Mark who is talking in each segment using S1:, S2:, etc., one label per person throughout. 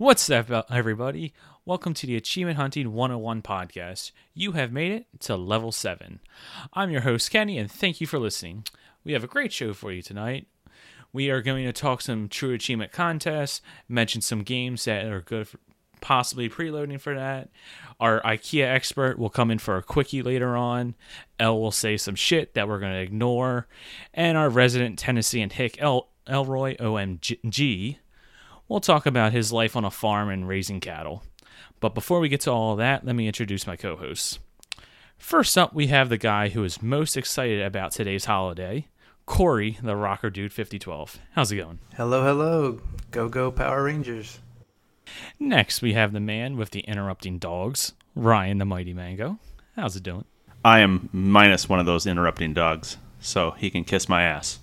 S1: What's up, everybody? Welcome to the Achievement Hunting 101 podcast. You have made it to level 7. I'm your host, Kenny, and thank you for listening. We have a great show for you tonight. We are going to talk some true achievement contests, mention some games that are good for possibly preloading for that. Our IKEA expert will come in for a quickie later on. L will say some shit that we're going to ignore. And our resident Tennessee and Hick El- Elroy OMG we'll talk about his life on a farm and raising cattle. But before we get to all of that, let me introduce my co hosts. First up, we have the guy who is most excited about today's holiday, Corey, the Rocker Dude 5012. How's it going?
S2: Hello, hello. Go, go, Power Rangers.
S1: Next, we have the man with the interrupting dogs, Ryan the Mighty Mango. How's it doing?
S3: I am minus one of those interrupting dogs, so he can kiss my ass.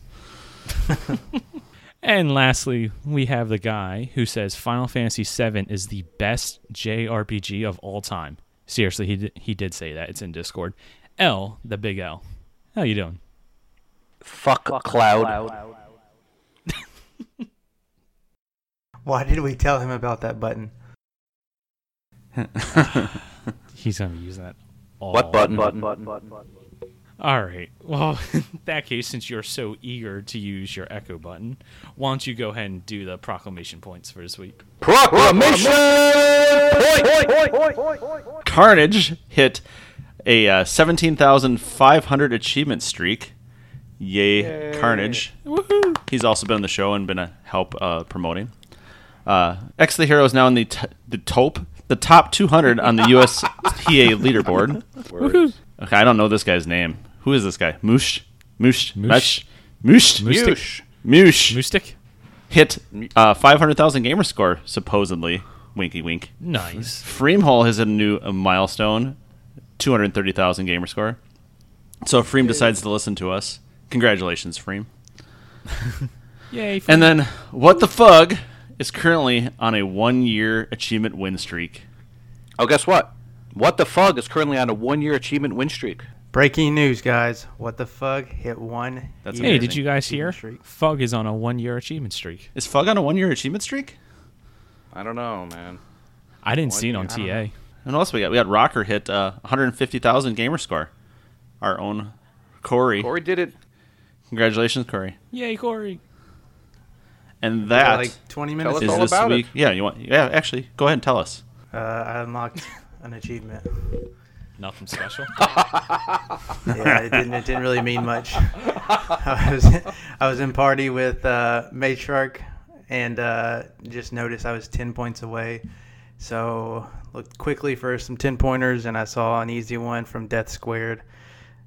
S1: And lastly, we have the guy who says Final Fantasy VII is the best JRPG of all time. Seriously, he did, he did say that. It's in Discord. L, the big L. How you doing?
S4: Fuck, Fuck Cloud. Cloud.
S2: Why did we tell him about that button?
S1: He's gonna use that.
S4: All what button? Button, button, button,
S1: button. All right. Well, in that case, since you're so eager to use your echo button, why don't you go ahead and do the proclamation points for this week?
S3: Proclamation point! Carnage hit a uh, 17,500 achievement streak. Yay, Yay. Carnage. Woohoo! He's also been on the show and been a help uh, promoting. Uh, X the Hero is now in the t- the top the top 200 on the USTA leaderboard. Okay, I don't know this guy's name. Who is this guy? Moosh? Moosh? Moosh? Moosh?
S1: Moosh?
S3: Moosh?
S1: Moostic?
S3: Hit uh, 500,000 gamer score, supposedly. Winky wink.
S1: Nice.
S3: Freemhole has a new a milestone, 230,000 gamer score. So if Freem decides to listen to us, congratulations, Freem.
S1: Yay. Freem.
S3: And then, What the Fug is currently on a one year achievement win streak.
S4: Oh, guess what? What the Fug is currently on a one year achievement win streak.
S2: Breaking news, guys! What the Fug hit one.
S1: That's hey, did you guys hear? Streak. Fug is on a one-year achievement streak.
S3: Is Fug on a one-year achievement streak?
S4: I don't know, man.
S1: I didn't one see it on TA.
S3: And what else we got? We got Rocker hit uh, 150,000 gamer score. Our own Corey.
S4: Corey did it.
S3: Congratulations, Corey.
S1: Yay, Corey.
S3: And that
S2: like 20 minutes
S4: is this week. It.
S3: Yeah, you want? Yeah, actually, go ahead and tell us.
S2: Uh, I unlocked an achievement.
S1: Nothing special.
S2: yeah, it didn't. It didn't really mean much. I was I was in party with uh, Matriarch, and uh, just noticed I was ten points away. So looked quickly for some ten pointers, and I saw an easy one from Death Squared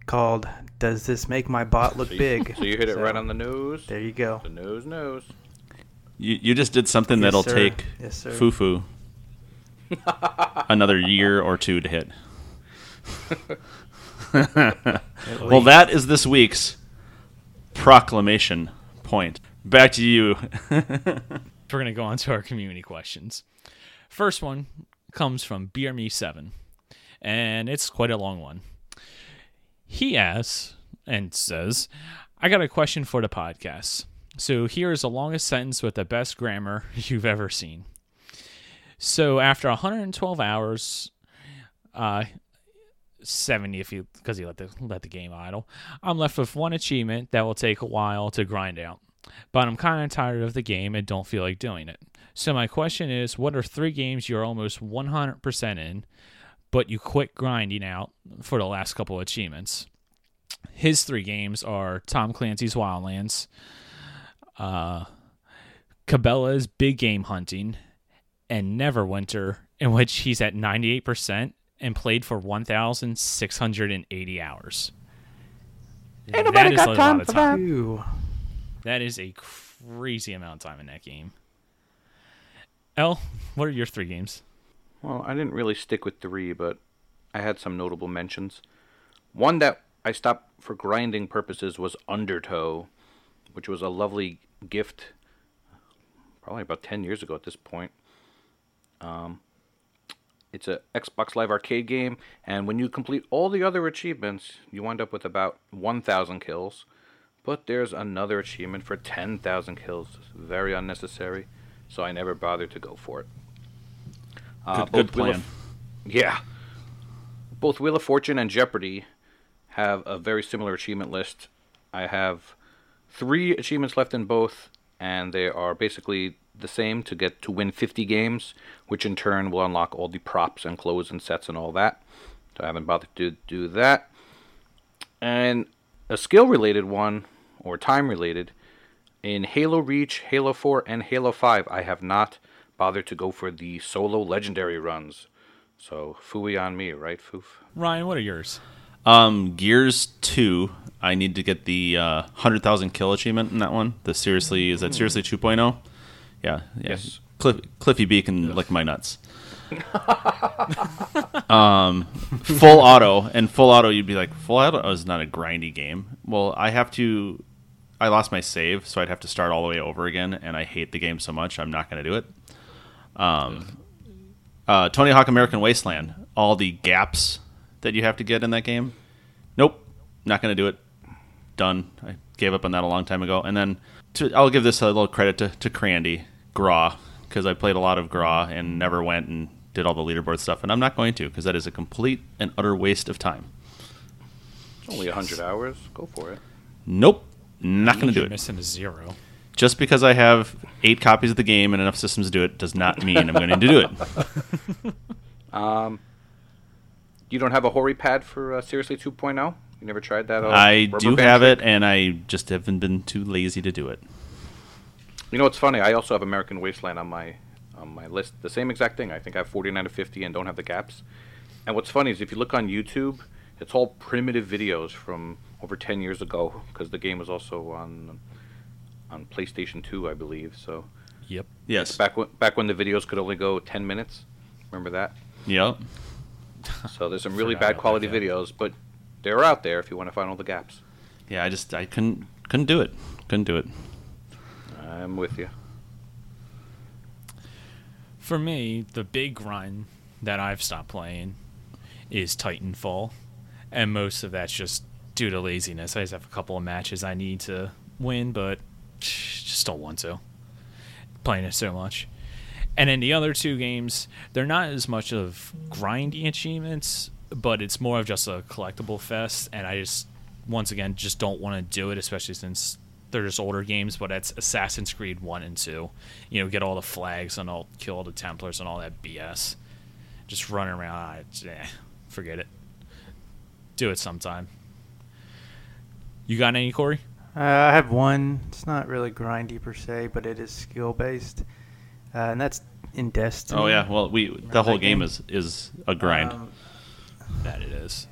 S2: called "Does this make my bot look big?"
S4: So you hit it so, right on the nose.
S2: There you go.
S4: The nose, nose.
S3: You you just did something yes, that'll
S2: sir.
S3: take
S2: yes,
S3: Fufu another year or two to hit. well, that is this week's proclamation point. Back to you.
S1: We're going to go on to our community questions. First one comes from Beer Me 7 and it's quite a long one. He asks and says, I got a question for the podcast. So here is the longest sentence with the best grammar you've ever seen. So after 112 hours, uh, 70 if you because you let the let the game idle. I'm left with one achievement that will take a while to grind out. But I'm kind of tired of the game and don't feel like doing it. So my question is, what are three games you're almost 100% in, but you quit grinding out for the last couple achievements? His three games are Tom Clancy's Wildlands, uh, Cabela's Big Game Hunting, and Neverwinter, in which he's at 98% and played for 1,680 hours.
S4: Ain't nobody got time for that.
S1: That is a crazy amount of time in that game. L, what are your three games?
S4: Well, I didn't really stick with three, but I had some notable mentions. One that I stopped for grinding purposes was Undertow, which was a lovely gift, probably about 10 years ago at this point. Um, it's a Xbox Live Arcade game, and when you complete all the other achievements, you wind up with about 1,000 kills. But there's another achievement for 10,000 kills. Very unnecessary, so I never bothered to go for it. Uh,
S3: Good, good plan.
S4: of- yeah. Both Wheel of Fortune and Jeopardy have a very similar achievement list. I have three achievements left in both, and they are basically the same to get to win 50 games, which in turn will unlock all the props and clothes and sets and all that. So I haven't bothered to do that. And a skill related one, or time related, in Halo Reach, Halo 4, and Halo 5, I have not bothered to go for the solo legendary runs. So, fooey on me, right, Foof?
S1: Ryan, what are yours?
S3: Um, Gears two. I need to get the uh, hundred thousand kill achievement in that one. The seriously is that seriously 2.0? Yeah, yeah.
S4: Yes.
S3: Cliff, Cliffy B can lick my nuts. um, full auto and full auto. You'd be like, full auto is not a grindy game. Well, I have to. I lost my save, so I'd have to start all the way over again, and I hate the game so much. I'm not going to do it. Um, uh, Tony Hawk American Wasteland. All the gaps that you have to get in that game. Nope, not going to do it. Done. I gave up on that a long time ago. And then to, I'll give this a little credit to, to Crandy, Graw, because I played a lot of Graw and never went and did all the leaderboard stuff. And I'm not going to, because that is a complete and utter waste of time.
S4: Only 100 hours. Go for it.
S3: Nope, not going to do
S1: You're
S3: it.
S1: missing a zero.
S3: Just because I have eight copies of the game and enough systems to do it does not mean I'm going to do it.
S4: Um, You don't have a Hori pad for uh, Seriously 2.0? You never tried that? uh,
S3: I do have
S4: trick?
S3: it, and I just haven't been too lazy to do it.
S4: You know what's funny? I also have American Wasteland on my on my list. The same exact thing. I think I have 49 to 50 and don't have the gaps. And what's funny is if you look on YouTube, it's all primitive videos from over 10 years ago because the game was also on on PlayStation 2, I believe. So
S1: Yep.
S3: Yes.
S4: back when back when the videos could only go 10 minutes. Remember that?
S3: Yep.
S4: So there's some really bad quality
S1: that, yeah.
S4: videos, but they're out there if you want to find all the gaps.
S3: Yeah, I just I couldn't couldn't do it. Couldn't do it.
S4: I'm with you.
S1: For me, the big grind that I've stopped playing is Titanfall, and most of that's just due to laziness. I just have a couple of matches I need to win, but just don't want to. Playing it so much. And in the other two games, they're not as much of grindy achievements, but it's more of just a collectible fest. And I just, once again, just don't want to do it, especially since they're just older games. But it's Assassin's Creed 1 and 2. You know, get all the flags and all, kill all the Templars and all that BS. Just running around, I, eh, forget it. Do it sometime. You got any, Corey?
S2: Uh, I have one. It's not really grindy per se, but it is skill based, uh, and that's in Destiny.
S3: Oh yeah, well we the whole game
S2: game?
S3: is is a grind.
S2: Um,
S1: That it is.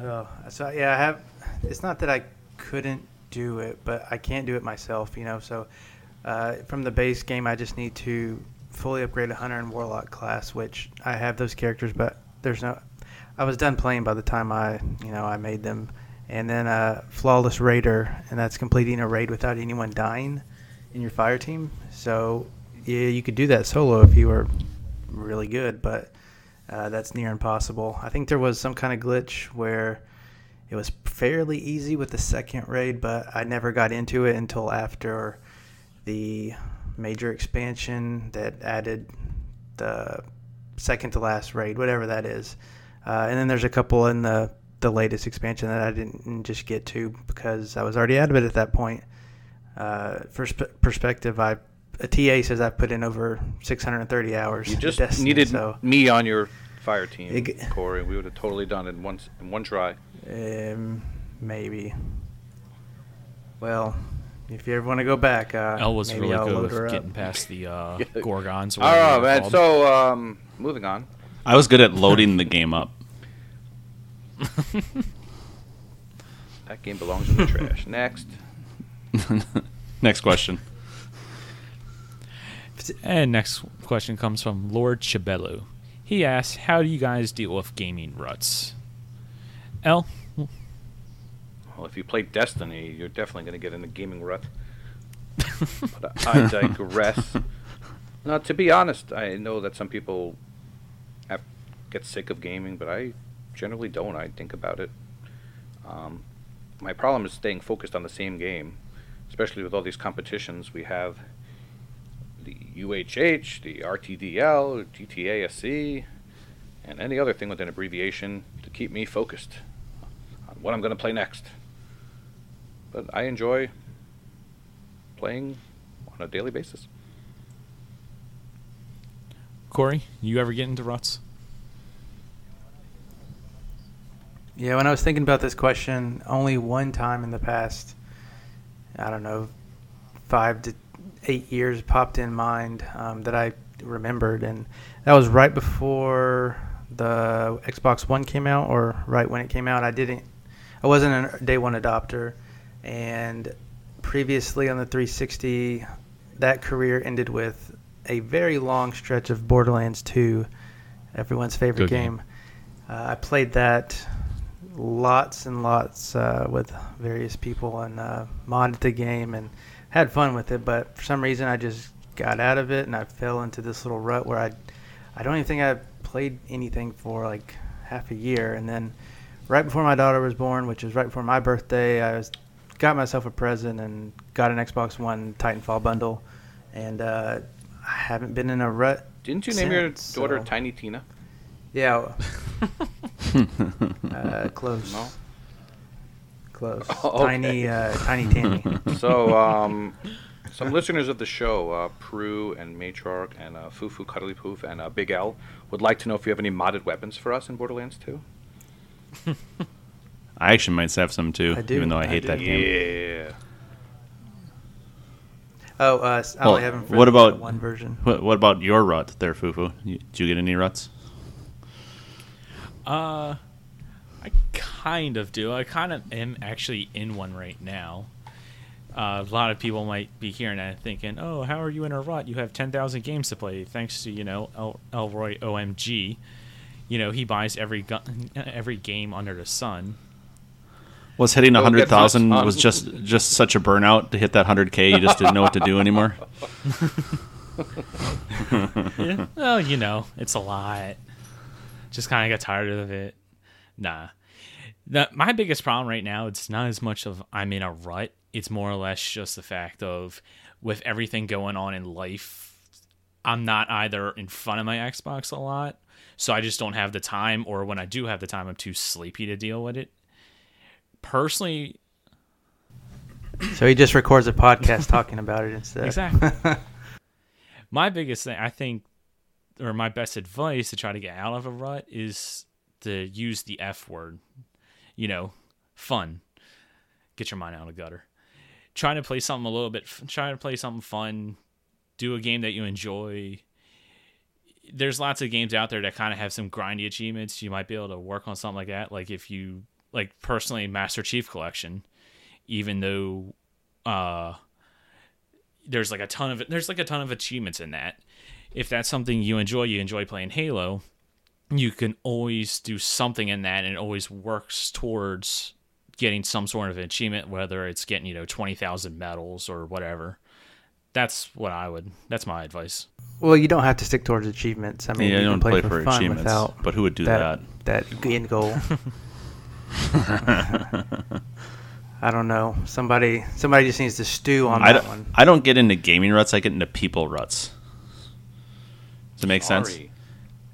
S2: Oh, so yeah, I have. It's not that I couldn't do it, but I can't do it myself. You know, so uh, from the base game, I just need to fully upgrade a hunter and warlock class, which I have those characters, but there's no. I was done playing by the time I, you know, I made them, and then uh, flawless raider, and that's completing a raid without anyone dying in your fire team. So yeah, you could do that solo if you were really good, but uh, that's near impossible. I think there was some kind of glitch where it was fairly easy with the second raid, but I never got into it until after the major expansion that added the second to last raid, whatever that is. Uh, and then there's a couple in the the latest expansion that I didn't just get to because I was already out of it at that point. Uh, for sp- perspective, I a TA says I've put in over 630 hours.
S4: You just
S2: Destiny,
S4: needed
S2: so
S4: me on your fire team,
S2: It-
S4: Corey. We would have totally done it in one in one try.
S2: Um, maybe. Well, if you ever want to go back, uh,
S1: Elle was
S2: maybe
S1: really
S2: I'll
S1: good
S2: load
S1: with getting past the uh, Gorgons. or
S4: All
S1: whatever
S4: right, man.
S1: called.
S4: So, um, moving on.
S3: I was good at loading the game up.
S4: That game belongs in the trash. Next.
S3: Next question.
S1: And next question comes from Lord Chibello. He asks, "How do you guys deal with gaming ruts?" L.
S4: Well, if you play Destiny, you're definitely going to get in a gaming rut. but I digress. now, to be honest, I know that some people have, get sick of gaming, but I generally don't. I think about it. Um, my problem is staying focused on the same game, especially with all these competitions. We have the UHH, the RTDL, GTASC, and any other thing with an abbreviation to keep me focused what I'm going to play next. But I enjoy playing on a daily basis.
S1: Corey, you ever get into ruts?
S2: Yeah, when I was thinking about this question, only one time in the past, I don't know, five to eight years popped in mind um, that I remembered, and that was right before the Xbox One came out, or right when it came out. I didn't, I wasn't a day one adopter, and previously on the 360, that career ended with a very long stretch of Borderlands 2, everyone's favorite
S1: Good game.
S2: game. Uh, I played that lots and lots uh, with various people and uh, modded the game and had fun with it. But for some reason, I just got out of it and I fell into this little rut where I, I don't even think I played anything for like half a year. And then right before my daughter was born, which was right before my birthday, I was got myself a present and got an Xbox One Titanfall bundle, and uh, I haven't been in a rut.
S4: Didn't you name your daughter
S2: so-
S4: Tiny Tina?
S2: Yeah. uh, close.
S4: No.
S2: Close.
S4: Oh, okay.
S2: Tiny, uh, tiny Tammy.
S4: So, um, some listeners of the show, uh, Prue and Matriarch and uh, Fufu Cuddly Poof and uh, Big L, would like to know if you have any modded weapons for us in Borderlands 2.
S3: I actually might have some too,
S2: I do.
S3: even though I
S2: I
S3: hate
S2: do.
S3: that game.
S4: Yeah.
S2: Oh, uh, s- I
S3: Well,
S2: only have 'em for
S3: what about-
S2: one version?
S3: What, what about your rut there, Fufu? You, did you get any ruts?
S1: Uh, I kind of do. I kind of am actually in one right now. Uh, a lot of people might be hearing that and thinking, "Oh, how are you in a rut? You have ten thousand games to play, thanks to you know El- Elroy OMG. You know he buys every gu- every game under the sun.
S3: Was hitting a hundred thousand was just just such a burnout to hit that hundred k. You just didn't know what to do anymore.
S1: Yeah. Well, you know, it's a lot. Just kind of got tired of it. Nah. The, my biggest problem right now, it's not as much of I'm in a rut. It's more or less just the fact of with everything going on in life, I'm not either in front of my Xbox a lot, so I just don't have the time, or when I do have the time, I'm too sleepy to deal with it. Personally,
S2: So he just records a podcast talking about it instead.
S1: Exactly. my biggest thing, I think, or my best advice to try to get out of a rut is to use the F word. You know, fun. Get your mind out of gutter. Trying to play something a little bit. trying to play something fun. Do a game that you enjoy. There's lots of games out there that kind of have some grindy achievements. You might be able to work on something like that. Like if you like personally Master Chief Collection, even though uh there's like a ton of there's like a ton of achievements in that. If that's something you enjoy, you enjoy playing Halo, you can always do something in that and it always works towards getting some sort of achievement, whether it's getting, you know, twenty thousand medals or whatever. That's what I would that's my advice.
S2: Well, you don't have to stick towards achievements. I mean,
S3: yeah,
S2: you
S3: you don't play,
S2: for,
S3: for achievements,
S2: without
S3: but who would do that?
S2: that that end goal. I don't know. Somebody somebody just needs to stew on
S3: I
S2: that
S3: don't,
S2: one.
S3: I don't get into gaming ruts. I get into people ruts. Does it make sense?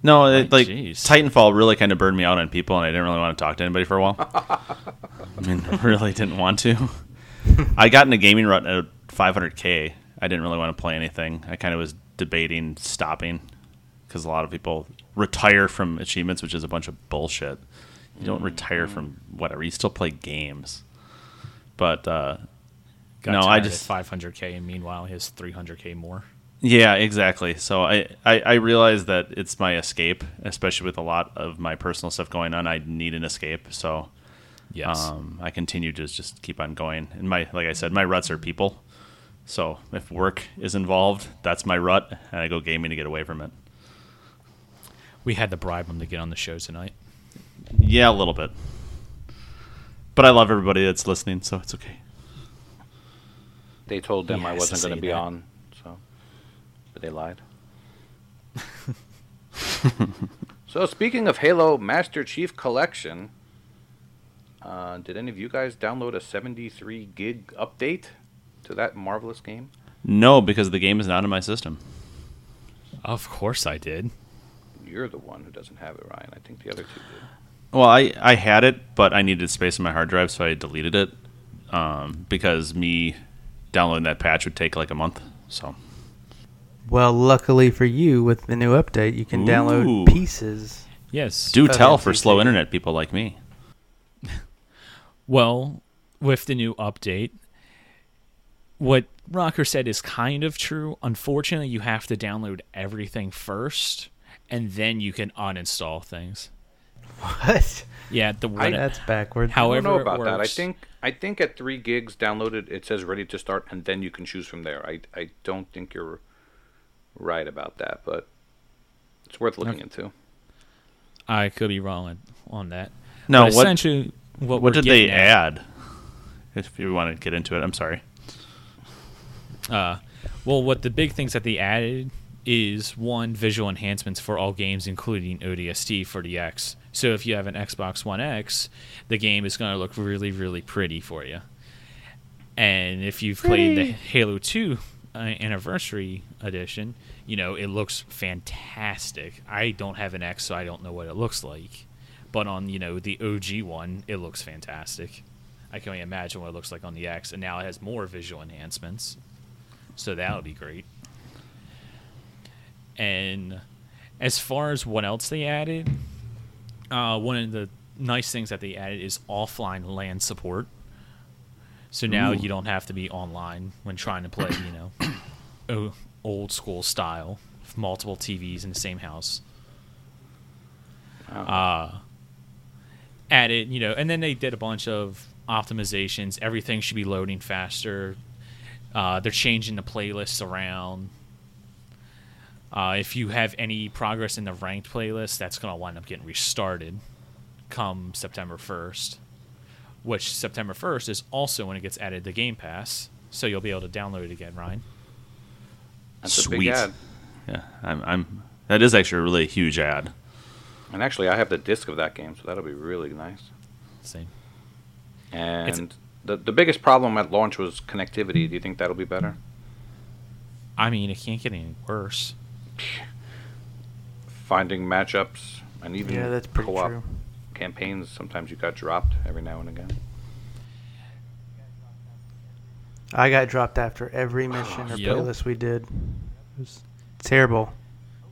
S3: No, it, like
S1: jeez.
S3: Titanfall really kind of burned me out on people, and I didn't really want to talk to anybody for a while. I mean, really didn't want to. I got in a gaming rut at 500k. I didn't really want to play anything. I kind of was debating stopping because a lot of people retire from achievements, which is a bunch of bullshit. You don't retire from whatever. You still play games. But uh,
S1: Got
S3: no, I just
S1: 500k and meanwhile he has 300k more.
S3: Yeah, exactly. So I, I, I realize that it's my escape, especially with a lot of my personal stuff going on. I need an escape, so
S1: Yes.
S3: um, I continue to just keep on going. And my, like I said, my ruts are people. So if work is involved, that's my rut, and I go gaming to get away from it.
S1: we had to bribe him to get on the show tonight.
S3: Yeah, a little bit. But I love everybody that's listening, so it's okay.
S4: They told them
S1: He
S4: I wasn't going to be
S1: that.
S4: on, so. But they lied. so, speaking of Halo Master Chief Collection, uh, did any of you guys download a 73 gig update to that marvelous game?
S3: No, because the game is not in my system.
S1: Of course I did.
S4: You're the one who doesn't have it, Ryan. I think the other two did.
S3: Well, I, I had it, but I needed space on my hard drive, so I deleted it um, because me downloading that patch would take like a month. So
S2: Well, luckily for you, with the new update, you can
S3: Ooh.
S2: download pieces.
S1: Yes.
S3: do tell for slow internet people like me.
S1: Well, with the new update, what Rocker said is kind of true. Unfortunately, you have to download everything first, and then you can uninstall things.
S2: What?
S1: Yeah, the
S4: I-
S1: what,
S2: That's backwards.
S4: I don't know about that. I think I think at three gigs downloaded, it says ready to start, and then you can choose from there. I I don't think you're right about that, but it's worth looking
S1: Okay.
S4: into.
S1: I could be wrong on, on that.
S3: No,
S1: But
S3: what
S1: essentially, what,
S3: what
S1: we're
S3: did they
S1: at-
S3: add? If you want to get into it, I'm sorry.
S1: Uh, well, what the big things that they added is one visual enhancements for all games, including ODST for the X. So if you have an Xbox One X, the game is going to look really, really pretty for you. And if you've played the Halo 2 uh, Anniversary Edition, you know it looks fantastic. I don't have an X, so I don't know what it looks like. But on you know the OG one, it looks fantastic. I can only imagine what it looks like on the X, and now it has more visual enhancements so that'll be great. And as far as what else they added, uh, one of the nice things that they added is offline LAN support. So now
S3: Ooh.
S1: you don't have to be online when trying to play, you know, old school style, with multiple TVs in the same house. Uh, added, you know, and then they did a bunch of optimizations. Everything should be loading faster. Uh, they're changing the playlists around. Uh, if you have any progress in the ranked playlist, that's going to wind up getting restarted come September 1st. Which September 1st is also when it gets added to Game Pass. So you'll be able to download it again, Ryan.
S4: That's a
S3: Sweet.
S4: big ad.
S3: Yeah, I'm, I'm. That is actually a really huge ad.
S4: And actually, I have the disc of that game, so that'll be really nice.
S1: Same.
S4: And the the biggest problem at launch was connectivity. Do you think that'll be better?
S1: I mean, it can't get any worse.
S4: Finding matchups and even
S2: Yeah, that's pretty
S4: co-op
S2: true.
S4: campaigns. Sometimes you got dropped every now and again.
S2: I got dropped after every mission or
S1: Yep.
S2: playlist we did. It was terrible.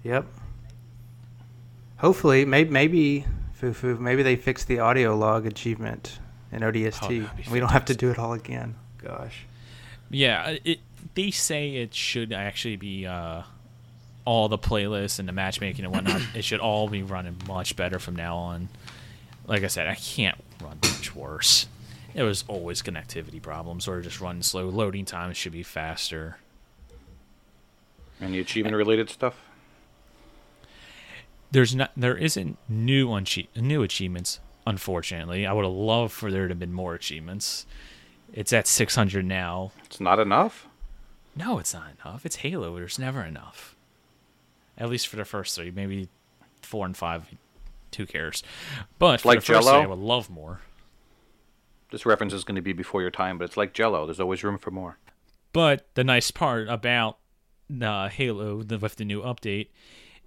S2: Yep. Hopefully, maybe maybe Fufu, maybe they fixed the audio log achievement in ODST.
S1: Oh, that'd
S2: we don't have to do it all again. Gosh.
S1: Yeah, it. They say it should actually be uh, all the playlists and the matchmaking and whatnot. it should all be running much better from now on. Like I said, I can't run much worse. It was always connectivity problems or just running slow. Loading times should be faster.
S4: Any achievement related stuff?
S1: There's not. There isn't new unche- new achievements. Unfortunately, I would have loved for there to have been more achievements. It's at 600 now.
S4: It's not enough.
S1: No, it's not enough. It's Halo. There's never enough. At least for the first three, maybe four and five. Who cares? But for
S4: like
S1: the first three,
S4: Jell-O?
S1: I would love more.
S4: This reference is going to be before your time, but it's like Jello. There's always room for more.
S1: But the nice part about uh, Halo the, with the new update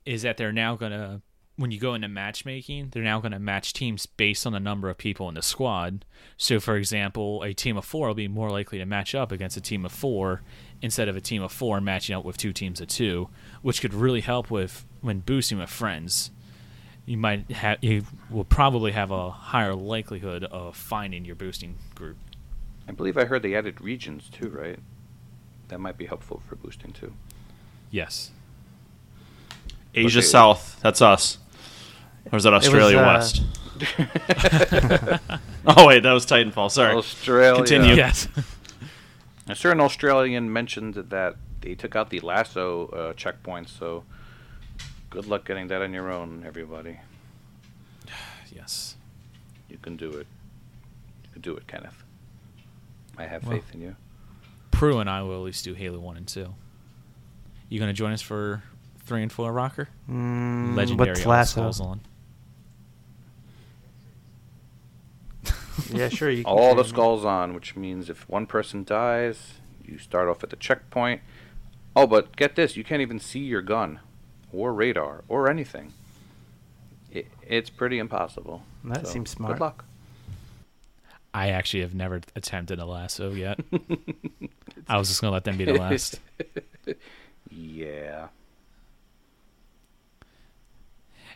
S1: is that they're now gonna, when you go into matchmaking, they're now gonna match teams based on the number of people in the squad. So, for example, a team of four will be more likely to match up against a team of four instead of a team of four matching up with two teams of two, which could really help with when boosting with friends. You might have, you will probably have a higher likelihood of finding your boosting group.
S4: I believe I heard they added regions too, right? That might be helpful for boosting too.
S1: Yes.
S3: Asia
S4: Okay.
S3: South. That's us. Or is that
S2: was,
S3: Australia
S2: uh,
S3: West? oh wait, that was Titanfall. Sorry.
S4: Australia.
S3: Continue.
S1: Yes.
S4: A certain Australian mentioned that they took out the LASO uh, checkpoint, so good luck getting that on your own, everybody.
S1: yes.
S4: You can do it. You can do it, Kenneth. I have
S1: Well.
S4: faith in you.
S1: Prue and I will at least do Halo 1 and 2. You going to join us for 3 and 4 Rocker?
S2: Mm,
S1: Legendary
S2: what's
S1: LASO? On.
S2: Yeah, sure. You
S4: All the skulls on, which means if one person dies, you start off at the checkpoint. Oh, but get this: you can't even see your gun, or radar, or anything. It, it's pretty impossible.
S2: That seems smart.
S4: Good luck.
S1: I actually have never attempted a LASO yet. I was just gonna let them be the last.
S4: Yeah.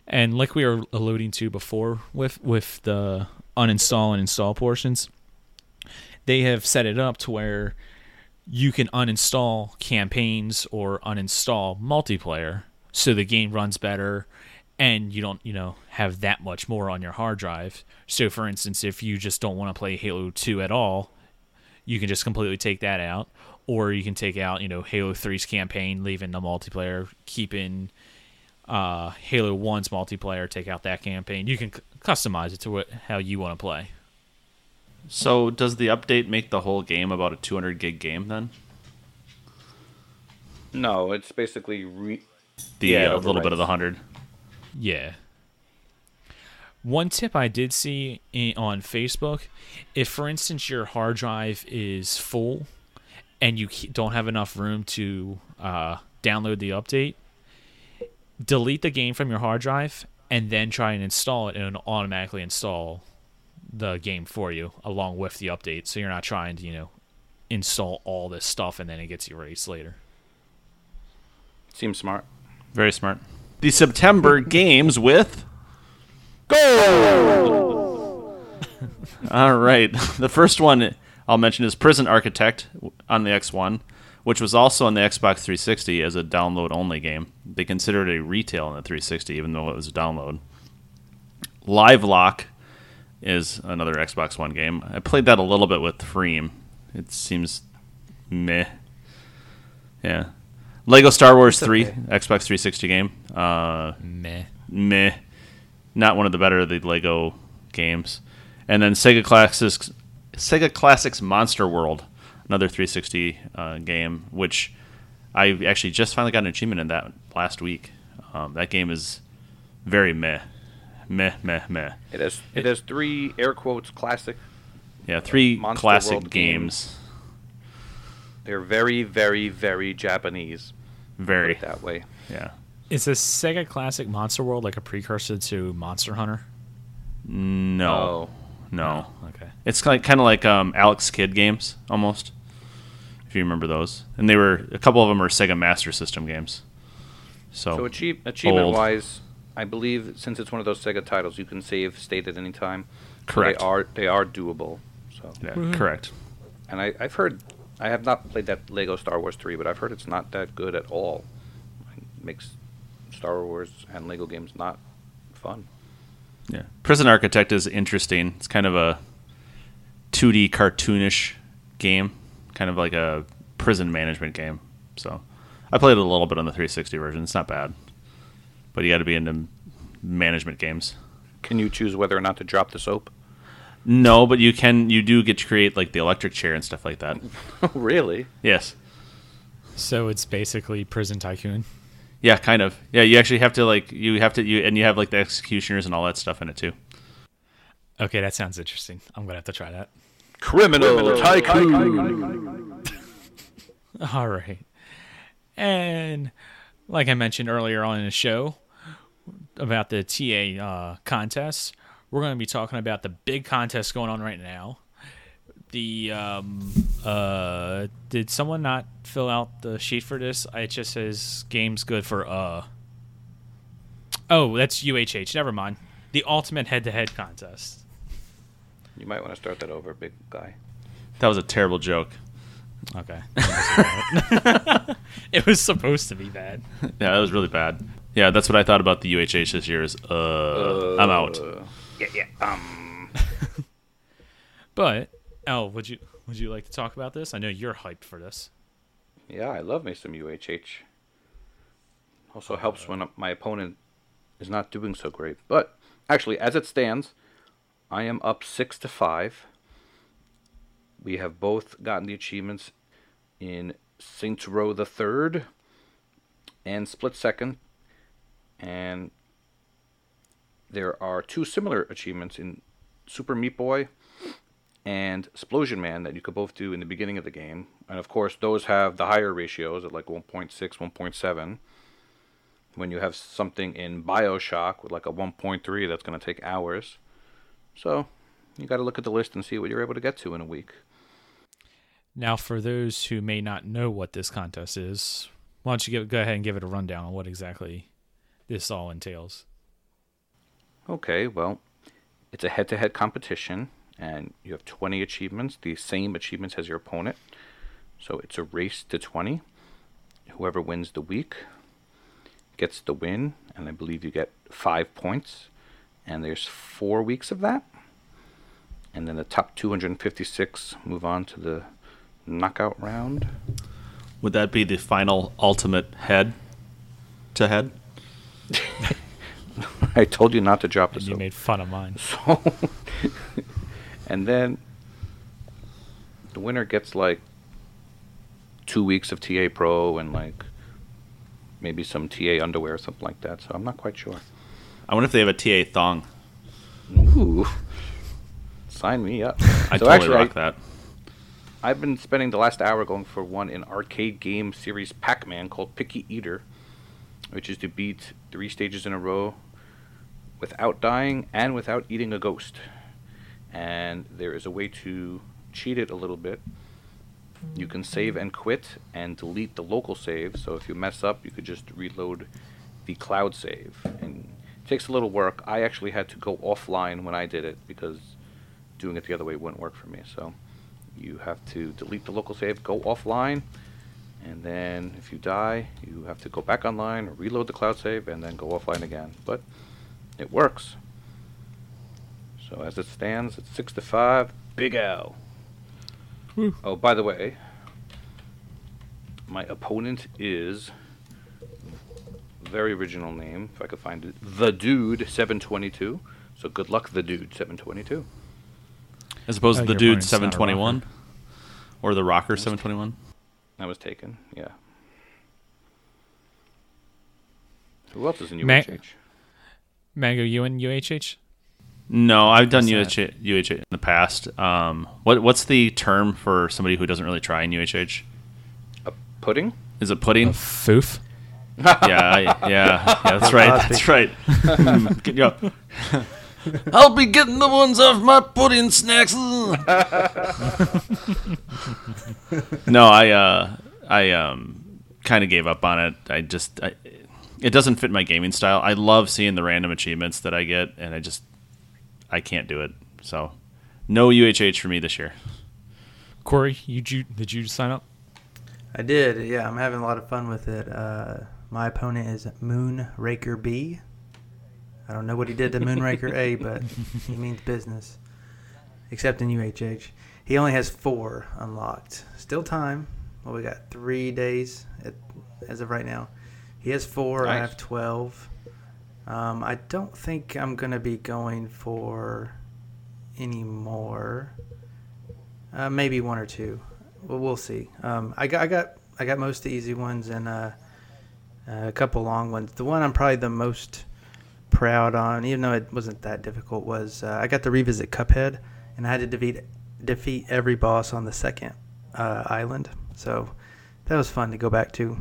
S1: And like we were alluding to before with with the uninstall and install portions, they have set it up to where you can uninstall campaigns or uninstall multiplayer so the game runs better and you don't, you know, have that much more on your hard drive. So for instance, if you just don't want to play Halo 2 at all, you can just completely take that out or you can take out, you know, Halo 3's campaign, leaving the multiplayer, keeping uh, Halo 1's multiplayer, take out that campaign. You can customize it to what how you want to play.
S3: So does the update make the whole game about a 200 gig game then?
S4: No, it's basically re-
S3: The
S4: Yeah, it
S3: uh, little bit of the 100.
S1: Yeah. One tip I did see in, on Facebook, if for instance your hard drive is full and you don't have enough room to uh, download the update, delete the game from your hard drive and then try and install it, and it'll automatically install the game for you along with the update. So you're not trying to you know install all this stuff and then it gets you erased later.
S4: seems smart.
S3: Very smart. The September games with. Go! All right. The first one I'll mention is Prison Architect on the X1, which was also on the Xbox 360 as a download only game. They considered it a retail on the 360, even though it was a download. Livelock is another Xbox One game. I played that a little bit with Freem. It seems meh. Yeah. Lego Star Wars 3,
S2: okay.
S3: Xbox 360 game. Uh,
S1: Meh.
S3: meh. Not one of the better of the Lego games. And then Sega Classics, Sega Classics Monster World, another 360 uh, game, which I actually just finally got an achievement in that last week. Um, that game is very meh, meh, meh, meh.
S4: It has it has three air quotes classic.
S3: Yeah, three
S4: Monster
S3: classic
S4: World
S3: games.
S4: They're very very very Japanese. Put
S3: Very,
S4: it that way.
S3: yeah.
S1: Is the Sega Classic Monster World like a precursor to Monster Hunter?
S3: No,
S4: Oh.
S3: no.
S1: Okay.
S3: It's like kind of like um, Alex Kidd games almost, if you remember those. And they were a couple of them are Sega Master System games. So,
S4: So achieve, achievement
S3: old.
S4: wise, I believe since it's one of those Sega titles, you can save state at any time. So
S3: Correct.
S4: They are they are doable. So
S3: yeah, mm-hmm. correct.
S4: and I, I've heard I have not played that Lego Star Wars three, but I've heard it's not that good at all. It makes Star Wars and Lego games not fun.
S3: Yeah, Prison Architect is interesting. It's kind of a 2D cartoonish game, kind of like a prison management game. So, I played it a little bit on the 360 version. It's not bad, but you got to be into management games.
S4: Can you choose whether or not to drop the soap?
S3: No, but you can. You do get to create like the electric chair and stuff like that.
S4: Oh, really?
S3: Yes.
S1: So it's basically Prison Tycoon.
S3: Yeah, kind of. Yeah, you actually have to like you have to you and you have like the executioners and all that stuff in it too.
S1: Okay, that sounds interesting. I'm gonna have to try that.
S4: Criminal, tycoon.
S1: All right. And like I mentioned earlier on in the show about the TA uh, contest, we're going to be talking about the big contest going on right now. The um uh did someone not fill out the sheet for this? It just says games good for uh Oh, that's UHH. Never mind. The ultimate head-to-head contest.
S4: You might want to start that over, big guy.
S3: That was a terrible joke.
S1: Okay. it was supposed to be bad.
S3: Yeah, that was really bad. Yeah, that's what I thought about the UHH this year. Is uh, I'm out.
S4: Uh, yeah, yeah. Um,
S1: But El, would you would you like to talk about this? I know you're hyped for this.
S4: yeah, I love me some UHH. Also helps when my opponent is not doing so great. But actually, as it stands, I am up six to five. We have both gotten the achievements in Saints Row the Third and Split Second, and there are two similar achievements in Super Meat Boy and 'Splosion Man that you could both do in the beginning of the game. And of course, those have the higher ratios at like 1.6, 1.7. When you have something in Bioshock with like a 1.3, that's going to take hours. So you got to look at the list and see what you're able to get to in a week.
S1: Now, for those who may not know what this contest is, why don't you give, go ahead and give it a rundown on what exactly this all entails?
S4: Okay, well, it's a head to head competition, and you have 20 achievements, the same achievements as your opponent. So it's a race to 20. Whoever wins the week gets the win, and I believe you get five points. And there's four weeks of that. And then the top 256 move on to the knockout round.
S3: Would that be the final ultimate head to head?
S4: I told you not to drop the
S1: you made fun of mine.
S4: So, and then the winner gets like two weeks of TA Pro and like maybe some TA underwear or something like that. So I'm not quite sure.
S3: I wonder if they have a TA thong.
S4: Ooh, sign me up.
S3: I
S4: so
S3: totally
S4: actually,
S3: rock
S4: I,
S3: that.
S4: I've been spending the last hour going for one in arcade game series Pac-Man called Picky Eater, which is to beat three stages in a row without dying and without eating a ghost. And there is a way to cheat it a little bit. You can save and quit and delete the local save. So if you mess up, you could just reload the cloud save. And takes a little work. I actually had to go offline when I did it because doing it the other way wouldn't work for me. So you have to delete the local save, go offline, and then if you die, you have to go back online, reload the cloud save, and then go offline again. But it works. So as it stands, it's six to five. Big.
S1: Whew.
S4: Oh, by the way, my opponent is very original name, if I could find it. The Dude seven twenty two. So good luck, the Dude seven twenty two.
S3: As opposed
S1: Oh,
S3: to the dude
S1: opponent's not a
S3: 721 or the rocker 721.
S4: That was taken. Yeah. Who else is in
S1: Ma-
S4: UHH?
S1: Mango, you in UHH?
S3: No, I've done
S1: What's
S3: UH, UH in the past. Um, what what's the term for somebody who doesn't really try in UHH?
S4: A pudding?
S3: Is it pudding?
S1: A Foof.
S3: Yeah, I, yeah, yeah. That's right. That's right. Get- yeah. I'll be getting the ones off my pudding snacks. no, I uh, I um, kind of gave up on it. I just I, it doesn't fit my gaming style. I love seeing the random achievements that I get, and I just I can't do it. So no UHH for me this year.
S1: Corey, you did you sign up?
S2: I did. Yeah, I'm having a lot of fun with it. Uh, my opponent is Moonraker B. I don't know what he did to Moonraker A, but he means business. Except in UHH, he only has four unlocked. Still time. Well, we got three days at, as of right now. He has four. I have twelve. Um, I don't think I'm gonna be going for any more. Uh, maybe one or two. Well, we'll see. Um, I got, I got, I got most of the easy ones and uh, a couple long ones. The one I'm probably the most proud on, even though it wasn't that difficult, was uh, I got to revisit Cuphead, and I had to defeat defeat every boss on the second uh, island. So that was fun to go back to.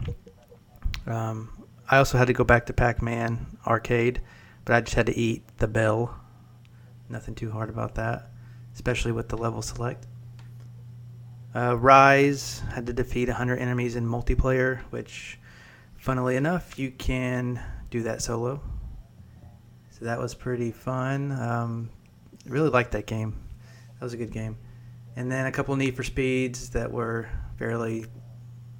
S2: Um, I also had to go back to Pac-Man Arcade, but I just had to eat the bell. Nothing too hard about that, especially with the level select. Uh, Ryse had to defeat 100 enemies in multiplayer, which, funnily enough, you can do that solo. So that was pretty fun. Um, really liked that game. That was a good game. And then a couple Need for Speeds that were fairly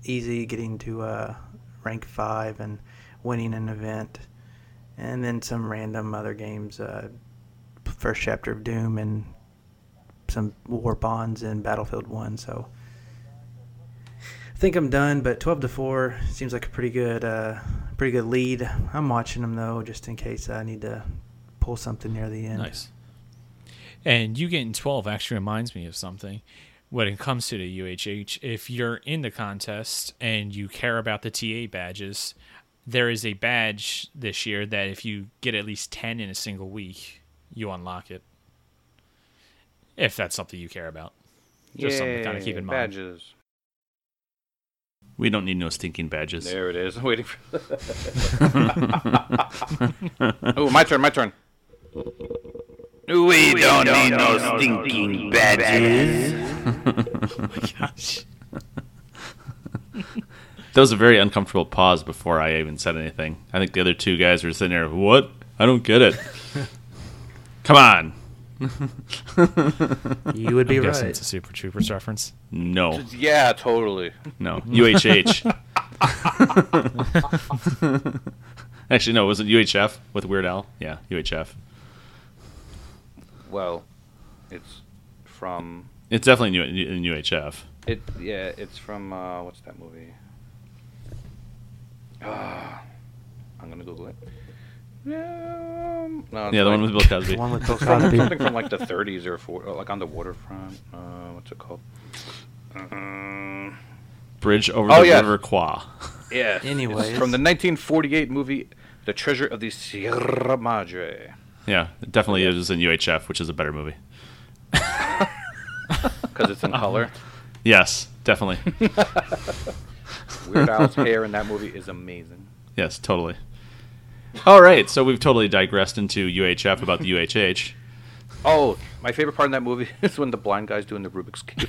S2: easy, getting to uh, rank 5 and winning an event. And then some random other games, uh, first chapter of Doom and some war bonds in Battlefield One. So think I'm done. But 12 to four seems like a pretty good, uh, pretty good lead. I'm watching them though, just in case I need to pull something near the end.
S1: Nice. And you getting 12 actually reminds me of something. When it comes to the UHH, if you're in the contest and you care about the TA badges, there is a badge this year that if you get at least 10 in a single week, you unlock it. if that's something you care about. Just something to kinda keep
S4: Yay,
S1: in mind.
S4: Badges.
S3: We don't need no stinking badges.
S4: There it is. I'm waiting for. oh, my turn. My turn.
S5: We don't need no stinking badges.
S1: Gosh.
S3: That was a very uncomfortable pause before I even said anything. I think the other two guys were sitting there. What? I don't get it. Come on.
S2: You would be
S1: I'm
S2: right.
S1: it's a Super Troopers reference.
S3: No,
S4: Yeah, totally.
S3: no. UHH. Actually, no. Was it UHF with Weird Al? Yeah, UHF.
S4: Well, it's from
S3: It's definitely in, in UHF.
S4: it. Yeah, it's from uh, what's that movie? Ah, I'm gonna Google it. Um, no,
S3: Yeah, the one with Bill Cosby.
S2: The one with Bill Cosby.
S4: something from like the 30s or 40s, like on the waterfront. Uh, what's it called? Um,
S3: Bridge over
S4: Oh,
S3: the
S4: yes.
S3: River Kwai.
S4: yeah.
S2: Anyways.
S4: it's from the 1948 movie "The Treasure of the Sierra Madre."
S3: Yeah, it definitely is in UHF, which is a better movie.
S4: Because it's in color.
S3: Yes, definitely.
S4: Weird Al's hair in that movie is amazing.
S3: yes, totally. All right, so we've totally digressed into UHF about the UHH.
S4: Oh, my favorite part in that movie is when the blind guy's doing the Rubik's cube,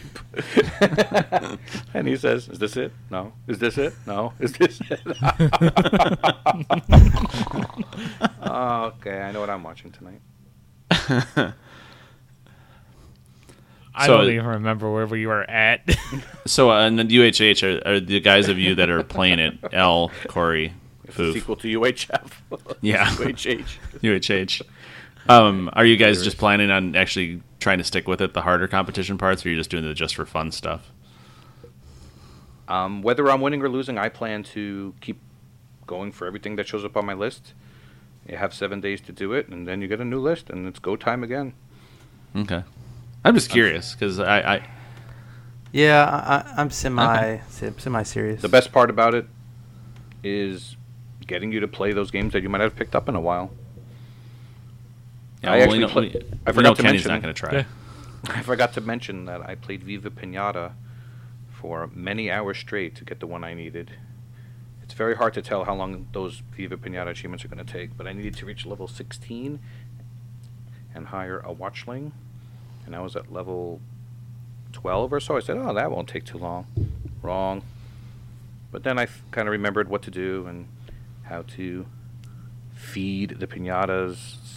S4: and he says, "Is this it? No. Is this it? No. Is this it?" Oh, okay, I know what I'm watching tonight.
S1: I
S3: So-
S1: don't even remember where we were at.
S3: So, uh, and the UHH are, are the guys of you that are playing it. L, Corey,
S4: It's a
S3: Foof,
S4: sequel to UHF.
S3: Yeah.
S4: UHH.
S3: UHH. Um, are you guys just planning on actually trying to stick with it, the harder competition parts, or are you just doing the just for fun stuff?
S4: Um, whether I'm winning or losing, I plan to keep going for everything that shows up on my list. You have seven days to do it, and then you get a new list, and it's go time again.
S3: Okay. I'm just curious because I, I
S2: Yeah, I, I- I'm semi semi serious.
S4: The best part about it is getting you to play those games that you might have picked up in a while.
S3: yeah,
S4: I
S3: well,
S4: actually
S3: know,
S4: play-
S3: we,
S4: I forgot to
S3: Kenny's
S4: mention-
S3: not going to try.
S1: Yeah.
S4: I forgot to mention that I played Viva Pinata for many hours straight to get the one I needed. It's very hard to tell how long those Viva Pinata achievements are going to take, but I needed to reach level 16 and hire a watchling, and I was at level 12 or so. I said, oh, that won't take too long. Wrong. But then I kind of remembered what to do and how to feed the pinatas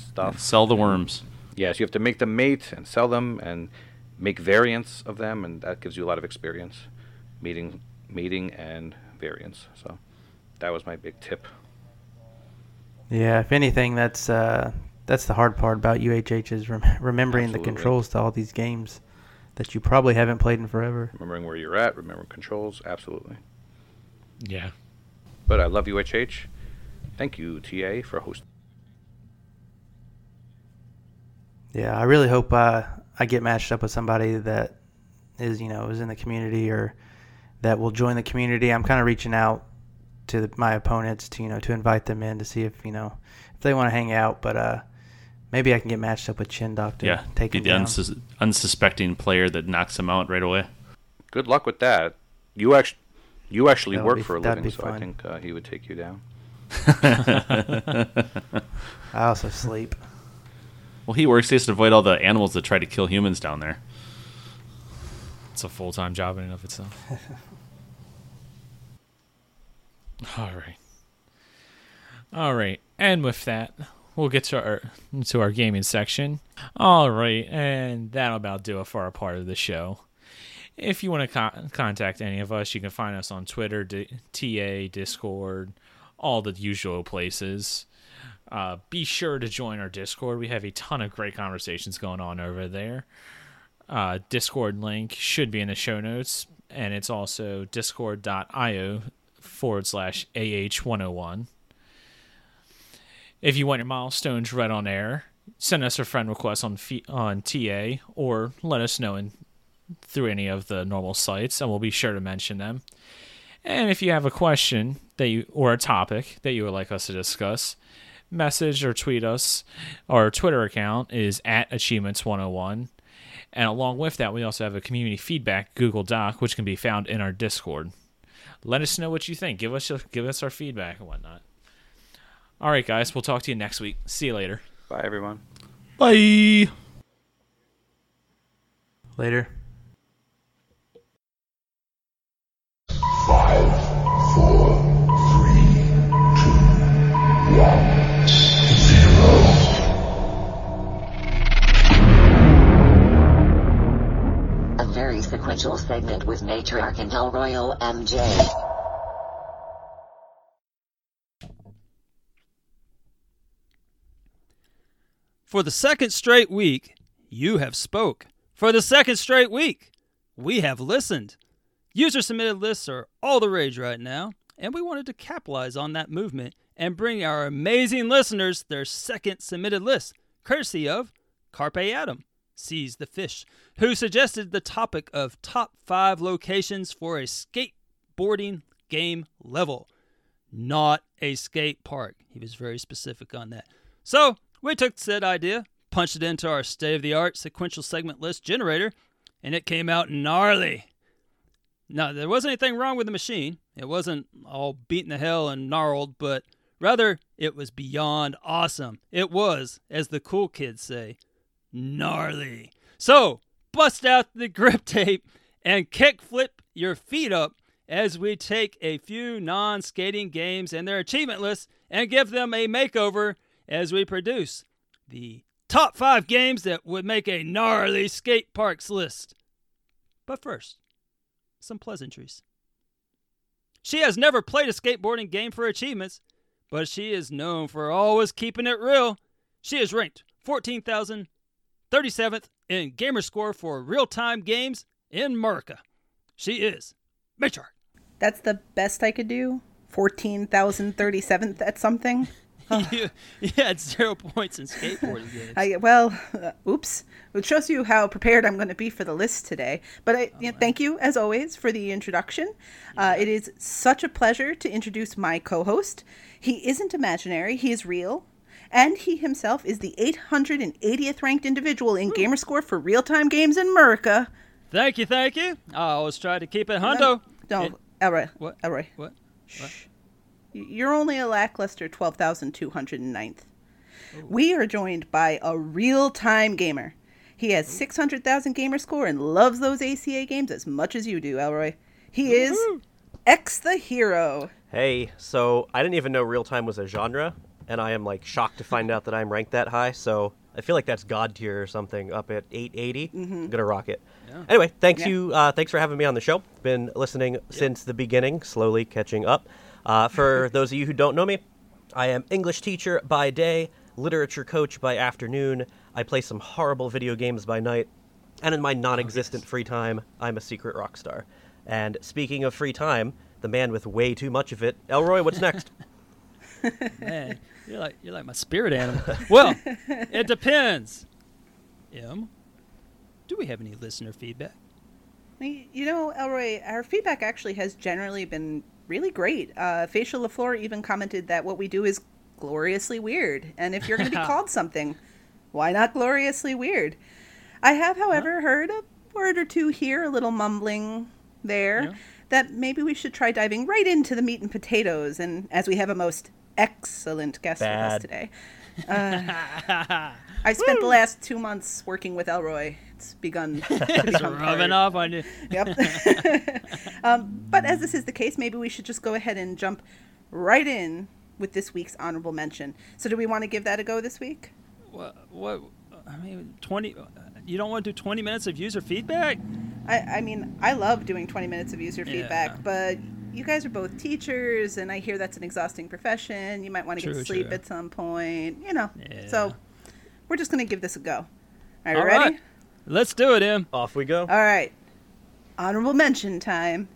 S4: stuff.
S3: Sell the worms.
S4: Yes, you have to make them mate and sell them and make variants of them, and that gives you a lot of experience, meeting, mating and variants. So that was my big tip.
S2: Yeah, if anything, that's uh, that's the hard part about UHH is rem- remembering the controls to all these games that you probably haven't played in forever.
S4: Remembering where you're at, remembering controls, absolutely.
S1: yeah.
S4: But I love UHH. Thank you, TA, for hosting.
S2: Yeah, I really hope uh, I get matched up with somebody that is, you know, is in the community or that will join the community. I'm kind of reaching out to the, my opponents to, you know, to invite them in to see if, you know, if they want to hang out. But uh, maybe I can get matched up with Chin Doctor.
S3: Yeah,
S2: take
S3: be the
S2: down.
S3: unsus- unsuspecting player that knocks him out right away.
S4: Good luck with that. You actually, you actually
S2: That would
S4: work
S2: be-
S4: for a living,
S2: be
S4: so I think uh, he would take you down.
S2: I also sleep.
S3: Well, he works. He has to avoid all the animals that try to kill humans down there.
S1: It's a full time job in and of itself. All right. All right. And with that, we'll get to our to our gaming section. All right, and that'll about do it for our part of the show. If you want to con- contact any of us, you can find us on Twitter, D- TA, Discord, all the usual places. Uh, be sure to join our Discord. We have a ton of great conversations going on over there uh, Discord link should be in the show notes, and it's also discord.io forward slash AH101. If you want your milestones read on air, send us a friend request on on TA or let us know in, through any of the normal sites, and we'll be sure to mention them. And if you have a question that you or a topic that you would like us to discuss, message or tweet us. Our Twitter account is at achievements101 And along with that, we also have a community feedback Google Doc, which can be found in our Discord. Let us know what you think. Give us your, give us our feedback and whatnot. All right, guys. We'll talk to you next week. See you later.
S4: Bye, everyone.
S3: Bye.
S2: Later.
S6: Sequential segment with Matriarch and El Royal MJ.
S7: For the second straight week, you have spoke. For the second straight week, we have listened. User submitted lists are all the rage right now, and we wanted to capitalize on that movement and bring our amazing listeners their second submitted list, courtesy of Carpe Adam, Sees the Fish, who suggested the topic of top five locations for a skateboarding game level not a skate park. He was very specific on that. So we took said idea, punched it into our state of the art sequential segment list generator, and it came out gnarly. Now, there wasn't anything wrong with the machine. It wasn't all beaten to hell and gnarled, but rather, it was beyond awesome. It was, as the cool kids say, gnarly. So, bust out the grip tape and kick flip your feet up as we take a few non skating games and their achievement lists and give them a makeover as we produce the top five games that would make a gnarly skate parks list. But first, some pleasantries. She has never played a skateboarding game for achievements, but she is known for always keeping it real. She is ranked 14,037th in gamer score for real time games in America. She is Matriarch.
S8: That's the best I could do. 14,037th at something.
S7: you, you had zero points in skateboarding games.
S8: I, well, uh, oops. It shows you how prepared I'm going to be for the list today. But I, you know, thank you, as always, for the introduction. Uh, it is such a pleasure to introduce my co host. He isn't imaginary, he is real. And he himself is the 880th ranked individual in Gamerscore for real time games in America.
S7: Thank you, thank you. I always try to keep it hundo.
S8: No,
S7: It-
S8: Elroy.
S7: what?
S8: Elroy.
S7: What?
S8: Shh. You're only a lackluster 12,209th. We are joined by a real time gamer. He has 600,000 gamer score and loves those ACA games as much as you do, Elroy. He is X the Hero.
S9: Hey, so I didn't even know real time was a genre, and I am like shocked to find out that I'm ranked that high. So I feel like that's god tier or something up at 880. I'm gonna rock it. Anyway, thanks
S8: Yeah.
S9: you. Uh, thanks for having me on the show. Been listening since the beginning, slowly catching up. Uh, for those of you who don't know me, I am English teacher by day, literature coach by afternoon. I play some horrible video games by night, and in my non-existent free time, I'm a secret rock star. And speaking of free time, the man with way too much of it, Elroy. What's next?
S7: Man, you're like you're like my spirit animal. Well, it depends. M, do we have any listener feedback?
S8: You know, Elroy, our feedback actually has generally been really great. Uh, Facial LaFleur even commented that what we do is gloriously weird. And if you're going to be called something, why not gloriously weird? I have, however, heard a word or two here, a little mumbling there,
S7: Yeah.
S8: that maybe we should try diving right into the meat and potatoes. And as we have a most excellent guest with us today, uh, I've spent the last two months working with Elroy. It's begun to
S7: It's rubbing off on you.
S8: Yep. um, but as this is the case, maybe we should just go ahead and jump right in with this week's honorable mention. So, do we want to give that a go this week?
S7: What? What? I mean, twenty. You don't want to do twenty minutes of user feedback?
S8: I, I mean, I love doing 20 minutes of user
S7: Yeah.
S8: feedback, but you guys are both teachers, and I hear that's an exhausting profession. You might want to get
S7: True,
S8: sleep
S7: true.
S8: at some point, you know.
S7: Yeah.
S8: So, we're just going to give this a go. All right,
S7: All
S8: ready?
S7: right. Let's do it, M.
S9: Off we go.
S8: All right. Honorable mention time.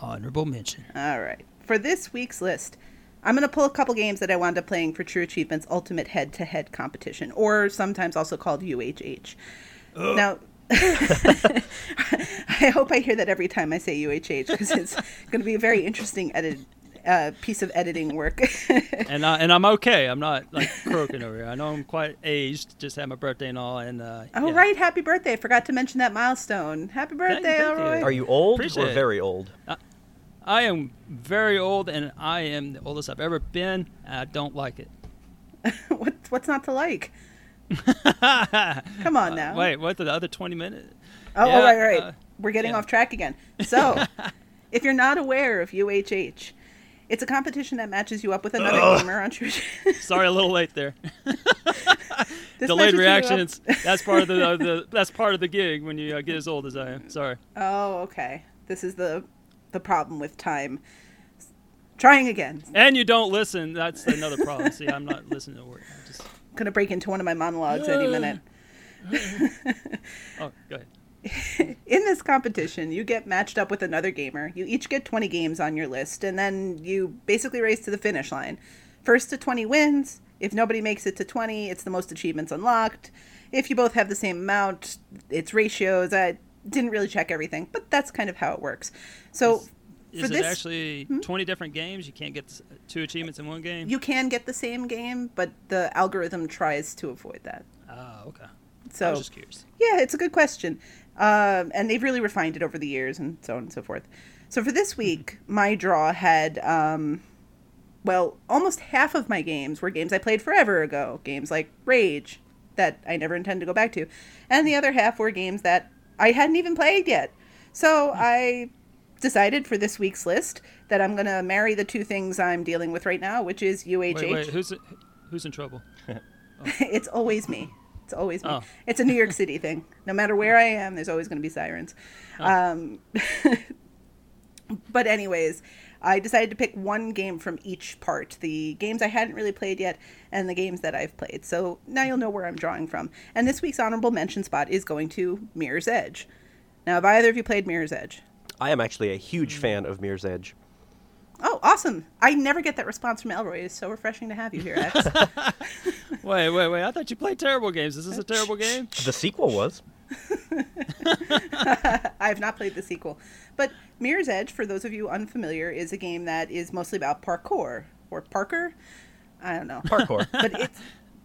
S7: Honorable mention.
S8: All right. For this week's list, I'm going to pull a couple games that I wound up playing for True Achievements Ultimate Head to Head competition, or sometimes also called UHH. Now, I hope I hear that every time I say UHH because it's going to be a very interesting edit, uh, piece of editing work.
S7: and I, and I'm okay. I'm not like croaking over here. I know I'm quite aged. Just had my birthday and all. And uh,
S8: oh
S7: yeah.
S8: right, happy birthday! I Forgot to mention that milestone. Happy birthday,
S7: thank you.
S8: Elroy.
S9: Are you old
S7: Appreciate
S9: or very old?
S7: I am very old, and I am the oldest I've ever been. And I don't like it.
S8: what, what's not to like? Come on now.
S7: Wait, what? The other 20 minutes?
S8: Oh,
S7: Yeah,
S8: oh, right, right.
S7: uh,
S8: We're getting
S7: yeah.
S8: off track again. So, if you're not aware of UHH, it's a competition that matches you up with another gamer on True.
S7: Sorry, a little late there. Delayed reactions. That's part of the, uh, the that's part of the gig when you uh, get as old as I am. Sorry.
S8: Oh, okay. This is the the problem with time. Trying again.
S7: And you don't listen. That's another problem. See, I'm not listening to work. I'm just
S8: Gonna break into one of my monologues any minute.
S7: oh, go ahead.
S8: In this competition, you get matched up with another gamer. You each get 20 games on your list, and then you basically race to the finish line. First to 20 wins. If nobody makes it to 20, it's the most achievements unlocked. If you both have the same amount, it's ratios. I didn't really check everything, but that's kind of how it works. So
S7: Is it
S8: this,
S7: actually hmm? 20 different games? You can't get two achievements in one game.
S8: you can get the same game, but the algorithm tries to avoid that.
S7: Oh, okay. I
S8: So
S7: was just curious.
S8: Yeah, it's a good question. Um, and they've really refined it over the years and so on and so forth. So for this mm-hmm. week, my draw had, um, well, almost half of my games were games I played forever ago. Games like Rage, that I never intend to go back to. And the mm. other half were games that I hadn't even played yet. So hmm. I decided for this week's list that I'm going to marry the two things I'm dealing with right now, which is UHH.
S7: Wait, wait. Who's who's in trouble?
S8: it's always me. It's always me.
S7: Oh.
S8: It's a New York City thing. No matter where I am, there's always going to be sirens. Um, but anyways, I decided to pick one game from each part: the games I hadn't really played yet, and the games that I've played. So now you'll know where I'm drawing from. And this week's honorable mention spot is going to Mirror's Edge. Now, have either of you played Mirror's Edge?
S9: I am actually a huge fan of Mirror's Edge.
S8: Oh, awesome! I never get that response from Elroy. It's so refreshing to have you here, X.
S7: Wait, wait, wait. I thought you played terrible games. Is this a terrible game?
S9: The sequel was.
S8: I have not played the sequel. But Mirror's Edge, for those of you unfamiliar, is a game that is mostly about parkour or Parker. I don't know.
S9: Parkour.
S8: but it's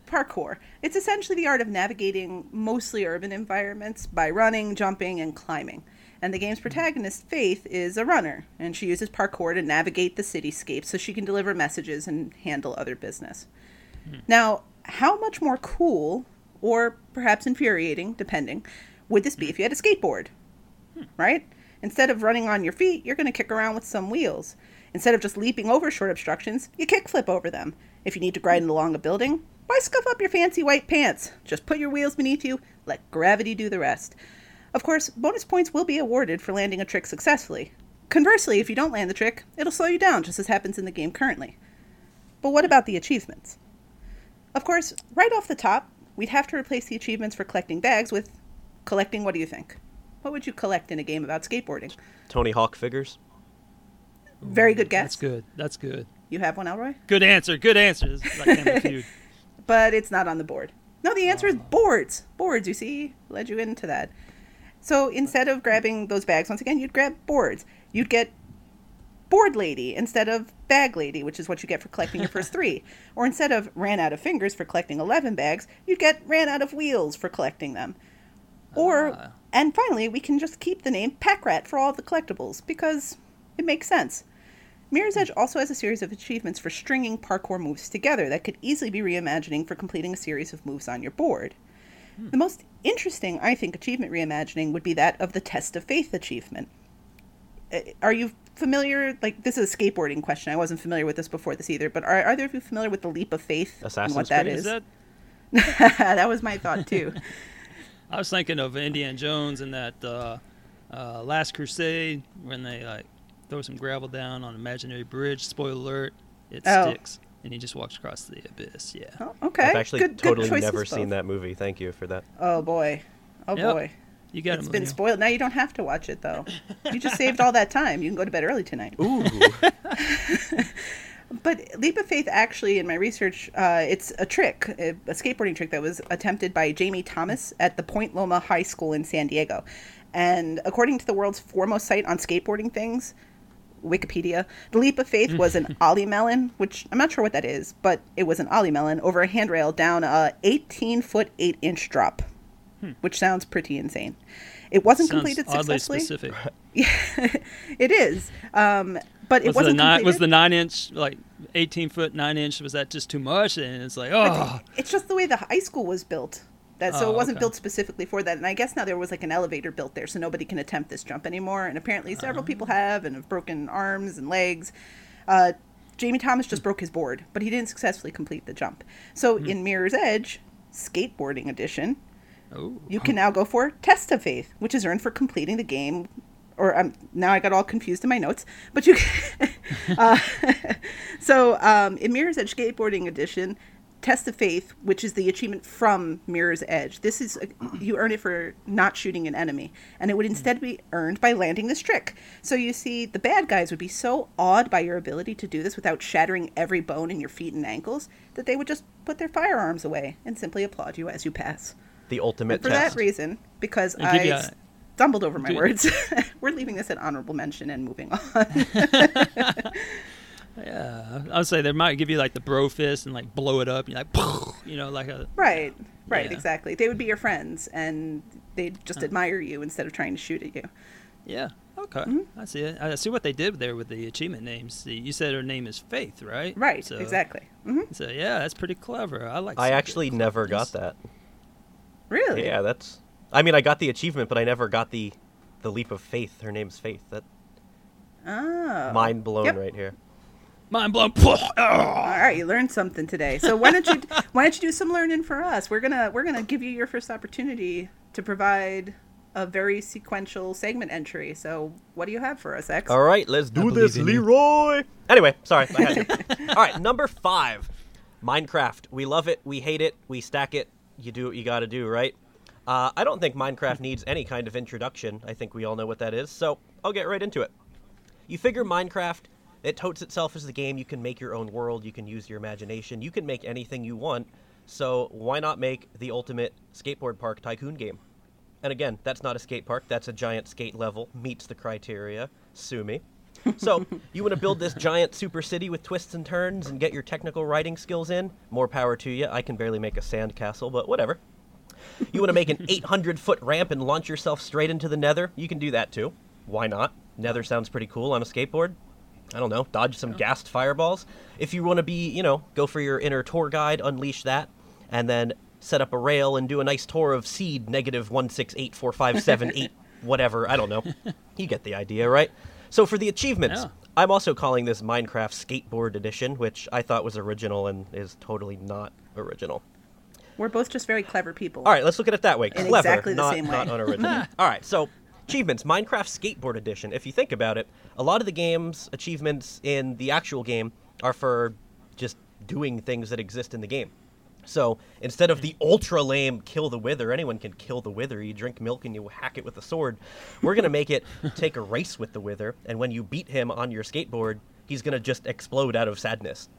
S8: parkour. It's essentially the art of navigating mostly urban environments by running, jumping, and climbing. And the game's protagonist, Faith, is a runner, and she uses parkour to navigate the cityscape so she can deliver messages and handle other business. Hmm. Now, how much more cool, or perhaps infuriating, depending, would this be hmm. if you had a skateboard? Hmm. Right? Instead of running on your feet, you're going to kick around with some wheels. Instead of just leaping over short obstructions, you kickflip over them. If you need to grind along a building, why scuff up your fancy white pants? Just put your wheels beneath you, let gravity do the rest. Of course, bonus points will be awarded for landing a trick successfully. Conversely, if you don't land the trick, it'll slow you down, just as happens in the game currently. But what about the achievements? Of course, right off the top, we'd have to replace the achievements for collecting bags with collecting what do you think? What would you collect in a game about skateboarding?
S9: Tony Hawk figures.
S8: Very good guess.
S7: That's good. That's good.
S8: You have one, Elroy?
S7: Good answer. Good answer. This is like
S8: But it's not on the board. No, the answer is boards. Boards, you see, led you into that. So instead of grabbing those bags, once again, you'd grab boards. You'd get board lady instead of bag lady, which is what you get for collecting your first three. Or instead of ran out of fingers for collecting 11 bags, you'd get ran out of wheels for collecting them. Or, ah. and finally, we can just keep the name Pack Rat for all the collectibles because it makes sense. Mirror's Edge also has a series of achievements for stringing parkour moves together that could easily be reimagining for completing a series of moves on your board. The most interesting, I think, achievement reimagining would be that of the Test of Faith achievement. Uh, Are you familiar? Like, this is a skateboarding question. I wasn't familiar with this before this either, but are either of you familiar with the Leap of Faith and what that
S9: Creed?
S8: is?
S7: Is that?
S8: that was my thought, too.
S7: I was thinking of Indiana Jones and that uh, uh, Last Crusade when they like throw some gravel down on an imaginary bridge. Spoiler alert: it
S8: Oh.
S7: sticks, and he just walks across the abyss. Yeah.
S8: Oh, okay.
S9: I've actually
S8: good,
S9: totally
S8: good choices
S9: never
S8: both.
S9: seen that movie. Thank you for that.
S8: Oh, boy. Oh,
S7: Yep.
S8: boy.
S7: You got
S8: It's
S7: him.
S8: been spoiled. Now you don't have to watch it though. You just saved all that time. You can go to bed early tonight.
S9: Ooh.
S8: But Leap of Faith, actually, in my research, uh, it's a trick, a, a skateboarding trick that was attempted by Jamie Thomas at the Point Loma High School in San Diego. And according to the world's foremost site on skateboarding things, Wikipedia. The leap of faith was an ollie melon, which I'm not sure what that is, but it was an ollie melon over a handrail down a 18 foot 8 inch drop, which sounds pretty insane. It wasn't
S7: Sounds
S8: completed
S7: oddly
S8: successfully.
S7: specific.
S8: It is, um, but it
S7: was the
S8: wasn't
S7: nine was the nine inch like eighteen foot nine inch was that just too much? And it's like oh
S8: It's just the way the high school was built. That so
S7: Oh,
S8: it wasn't
S7: okay.
S8: built specifically for that. And I guess now there was like an elevator built there, so nobody can attempt this jump anymore. And apparently several people
S7: Oh.
S8: have and have broken arms and legs. Uh, Jamie Thomas just broke his board, but he didn't successfully complete the jump. So
S7: Hmm.
S8: in Mirror's Edge, skateboarding edition,
S7: oh
S8: you can now go for Test of Faith, which is earned for completing the game. Or um, now I got all confused in my notes, but you. uh, so um, in Mirror's Edge Skateboarding Edition, Test of Faith, which is the achievement from Mirror's Edge, this is you earn it for not shooting an enemy, and it would instead be earned by landing this trick. So you see, the bad guys would be so awed by your ability to do this without shattering every bone in your feet and ankles that they would just put their firearms away and simply applaud you as you pass
S9: The ultimate
S8: for
S9: test.
S8: that reason, because
S7: They give you
S8: I
S7: a-
S8: stumbled over my
S7: do-
S8: words, we're leaving this at honorable mention and moving on.
S7: yeah. I would say they might give you like the bro fist and like blow it up. And you're like you know like a
S8: right, right,
S7: Yeah.
S8: exactly. They would be your friends, and they'd just admire you instead of trying to shoot at you.
S7: yeah. Okay,
S8: Mm-hmm.
S7: I see it. I see what they did there with the achievement names. See, you said her name is Faith, right?
S8: Right,
S7: So,
S8: exactly. hmm
S7: So yeah, that's pretty clever. I like.
S9: I actually
S7: good
S9: never got that.
S8: Really?
S9: Yeah, that's. I mean, I got the achievement, but I never got the the leap of faith. Her name's Faith. That
S8: Oh.
S9: mind blown
S8: Yep.
S9: right here.
S7: Mind blown.
S8: All right, you learned something today. So why don't you why don't you do some learning for us? We're gonna we're gonna give you your first opportunity to provide a very sequential segment entry. So what do you have for us, X?
S9: All right, let's do this,
S10: in you.
S9: Leroy. Anyway, sorry. I had to. All right, number five, Minecraft. We love it. We hate it. We stack it. You do what you got to do, right? Uh, I don't think Minecraft needs any kind of introduction. I think we all know what that is. So I'll get right into it. You figure Minecraft, it totes itself as the game. You can make your own world. You can use your imagination. You can make anything you want. So why not make the ultimate skateboard park tycoon game? And again, that's not a skate park. That's a giant skate level. Meets the criteria. Sue me. So, you want to build this giant super city with twists and turns and get your technical writing skills in? More power to you. I can barely make a sand castle, but whatever. You want to make an 800 foot ramp and launch yourself straight into the nether? You can do that too. Why not? Nether sounds pretty cool on a skateboard. I don't know, dodge some ghast fireballs. If you want to be, you know, go for your inner tour guide, unleash that, and then set up a rail and do a nice tour of seed negative one six eight four five seven eight whatever. I don't know. You get the idea, right? So for the achievements,
S7: Yeah.
S9: I'm also calling this Minecraft Skateboard Edition, which I thought was original and is totally not original.
S8: We're both just very clever people.
S9: All right, let's look at it that way.
S8: In
S9: Clever,
S8: exactly the
S9: not,
S8: same way.
S9: not unoriginal. All right, so achievements, Minecraft Skateboard Edition. If you think about it, a lot of the game's achievements in the actual game are for just doing things that exist in the game. So instead of the ultra lame kill the wither, anyone can kill the wither. You drink milk and you hack it with a sword. We're gonna make it take a race with the wither, and when you beat him on your skateboard, he's gonna just explode out of sadness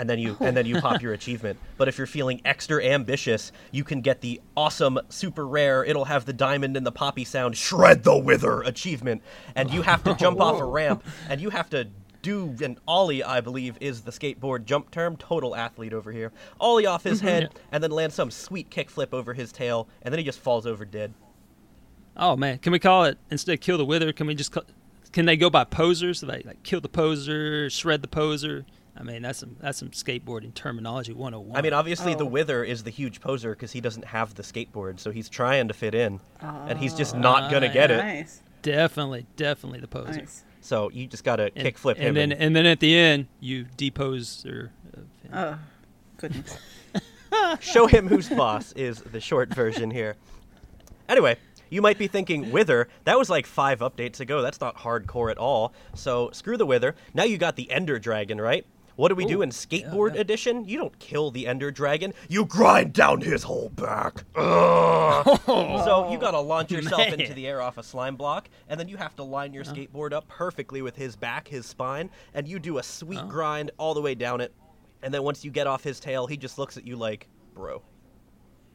S9: and then you and then you pop your achievement. But if you're feeling extra ambitious, you can get the awesome, super rare. It'll have the diamond and the poppy sound. Shred the wither achievement, and you have to jump off a ramp, and you have to do an ollie. I believe is the skateboard jump term. Total athlete over here. Ollie off his mm-hmm. head, and then land some sweet kickflip over his tail, and then he just falls over dead.
S7: Oh man, can we call it instead of kill the wither? Can we just call, can they go by posers? Like, like kill the poser, shred the poser. I mean, that's some that's some skateboarding terminology 101.
S9: I mean, obviously the
S8: Oh.
S9: wither is the huge poser because he doesn't have the skateboard, so he's trying to fit in, and he's just not gonna get it.
S7: Definitely, definitely the poser.
S8: nice.
S9: So you just gotta
S7: And,
S9: kickflip him.
S7: and then and then at the end you depose or. Uh,
S8: Oh, goodness.
S9: show him who's boss is the short version here. Anyway, you might be thinking, Wither, that was like five updates ago. That's not hardcore at all. So screw the Wither. Now you got the Ender Dragon, right? What do we do in Skateboard
S7: yeah.
S9: Edition? You don't kill the Ender Dragon. You grind down his whole back. Ugh. so you gotta launch yourself into the air off a slime block, and then you have to line your skateboard up perfectly with his back, his spine, and you do a sweet grind all the way down it. And then once you get off his tail, he just looks at you like, bro,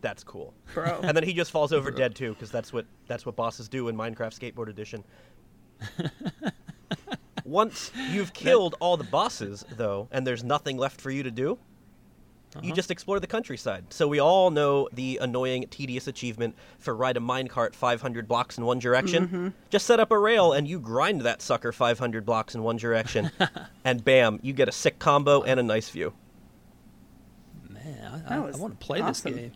S9: that's cool.
S8: Bro.
S9: And then he just falls over dead too, because that's what that's what bosses do in Minecraft Skateboard Edition. Once you've killed all the bosses, though, and there's nothing left for you to do, you uh-huh. just explore the countryside. So we all know the annoying, tedious achievement for ride a minecart 500 blocks in one direction. Mm-hmm. Just set up a rail and you grind that sucker 500 blocks in one direction, and bam, you get a sick combo and a nice view.
S7: Man, I,
S8: That
S7: I, want to play
S8: awesome.
S7: this game.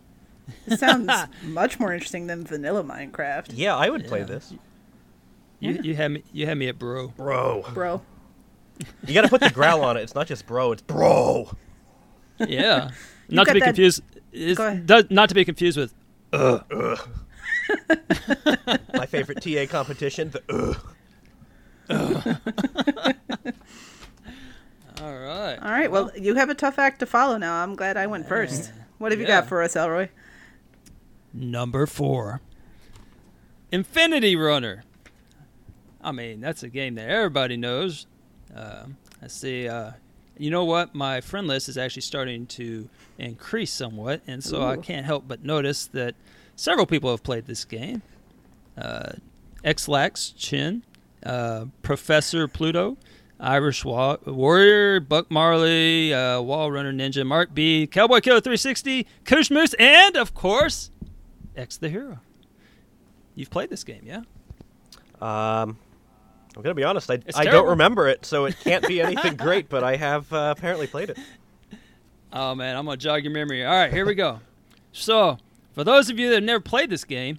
S8: It sounds much more interesting than vanilla Minecraft,
S9: Yeah, I would play this,
S7: You, you had me. You had me at bro.
S9: bro.
S8: bro.
S9: You got to put the growl on it. It's not just bro. It's bro.
S7: Yeah. not to be
S8: that-
S7: confused. Is,
S8: Go ahead.
S7: does, not to be confused with. Uh.
S9: My favorite TA competition. The uh. ugh. Uh.
S7: All right.
S8: All right, well, you have a tough act to follow now. I'm glad I went first. What have you
S7: Yeah.
S8: got for us, Elroy?
S7: Number four. Infinity Runner. I mean, that's a game that everybody knows. Uh, I see. Uh, you know what? My friend list is actually starting to increase somewhat, and so I can't help but notice that several people have played this game. Uh, Xlax Chin, uh, Professor Pluto, Irish Wa- Warrior, Buck Marley, uh, Wall Runner Ninja, Mark B, Cowboy Killer 360, Kush Moose, and of course, X the Hero. You've played this game, yeah?
S9: Um, I'm gonna be honest. I,
S7: It's
S9: I don't remember it, so it can't be anything great. But I have uh, apparently played it.
S7: Oh man, I'm gonna jog your memory. All right, here we go. So, for those of you that have never played this game,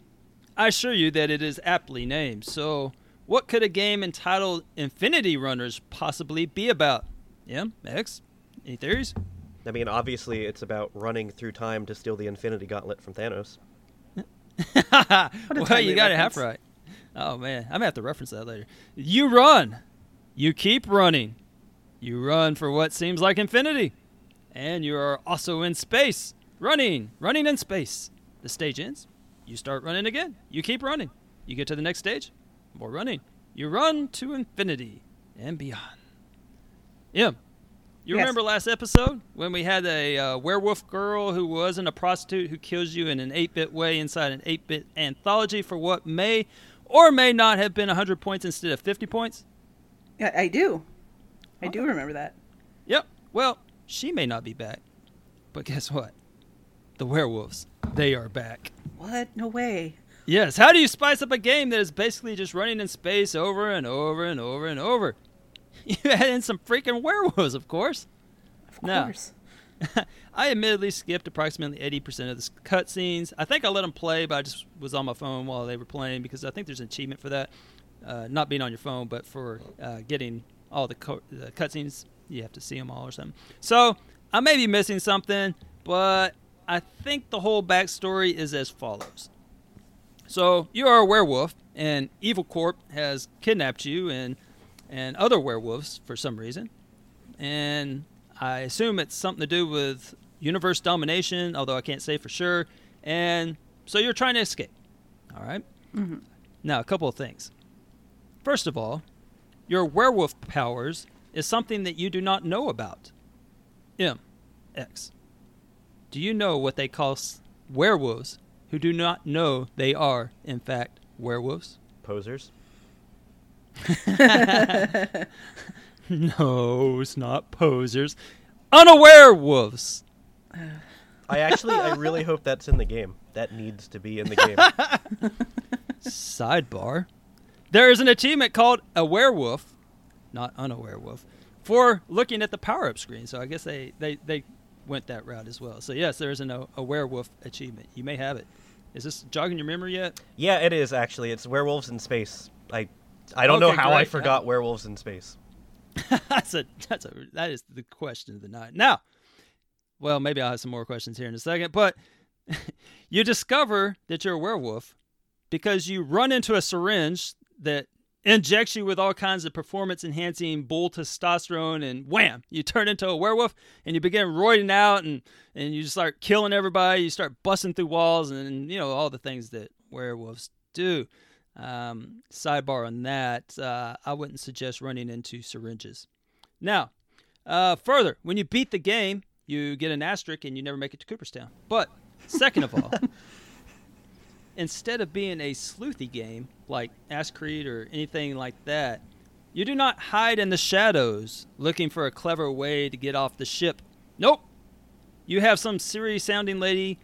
S7: I assure you that it is aptly named. So, what could a game entitled Infinity Runners possibly be about? Yeah, X. Any theories?
S9: I mean, obviously, it's about running through time to steal the Infinity Gauntlet from Thanos.
S7: well, you got it half right. Oh man, I'm gonna have to reference that later. You run, you keep running, you run for what seems like infinity, and you are also in space, running, running in space. The stage ends, you start running again. You keep running, you get to the next stage, more running. You run to infinity and beyond. Yeah. You
S8: Yes.
S7: remember last episode when we had a uh, werewolf girl who wasn't a prostitute who kills you in an 8 bit way inside an 8 bit anthology for what may or may not have been 100 points instead of 50 points?
S8: Yeah, I do. I do remember that.
S7: Yep. Well, she may not be back. But guess what? The werewolves, they are back.
S8: What? No way.
S7: Yes. How do you spice up a game that is basically just running in space over and over and over and over? You add in some freaking werewolves, of course.
S8: Of course.
S7: I admittedly skipped approximately 80% of the cutscenes. I think I let them play, but I just was on my phone while they were playing because I think there's an achievement for that. Uh, not being on your phone, but for uh, getting all the, co- the cutscenes, you have to see them all or something. So I may be missing something, but I think the whole backstory is as follows. So you are a werewolf, and Evil Corp has kidnapped you and and other werewolves for some reason, and I assume it's something to do with universe domination, although I can't say for sure. And so you're trying to escape. All right? Mm-hmm. Now, a couple of things. First of all, your werewolf powers is something that you do not know about. M. X. Do you know what they call s- werewolves who do not know they are, in fact, werewolves?
S9: Posers.
S7: No, it's not posers. Unaware wolves.
S9: I actually, I really hope that's in the game. That needs to be in the game.
S7: Sidebar. There is an achievement called a werewolf, not unaware wolf, for looking at the power up screen. So I guess they, they, they went that route as well. So yes, there is an, uh, a werewolf achievement. You may have it. Is this jogging your memory yet?
S9: yeah, it is actually. It's werewolves in space. I, I don't know
S7: Okay,
S9: how I
S7: great.
S9: forgot werewolves in space.
S7: that's a that's a that is the question of the night. Now, well, maybe I'll have some more questions here in a second, but you discover that you're a werewolf because you run into a syringe that injects you with all kinds of performance enhancing bull testosterone and wham you turn into a werewolf and you begin roiding out and and you start killing everybody you start busting through walls and you know all the things that werewolves do um, sidebar on that uh, i wouldn't suggest running into syringes now uh, further when you beat the game you get an asterisk and you never make it to cooperstown but second of all instead of being a sleuthy game like Ask Creed or anything like that, You do not hide in the shadows looking for a clever way to get off the ship. Nope. You have some serious sounding lady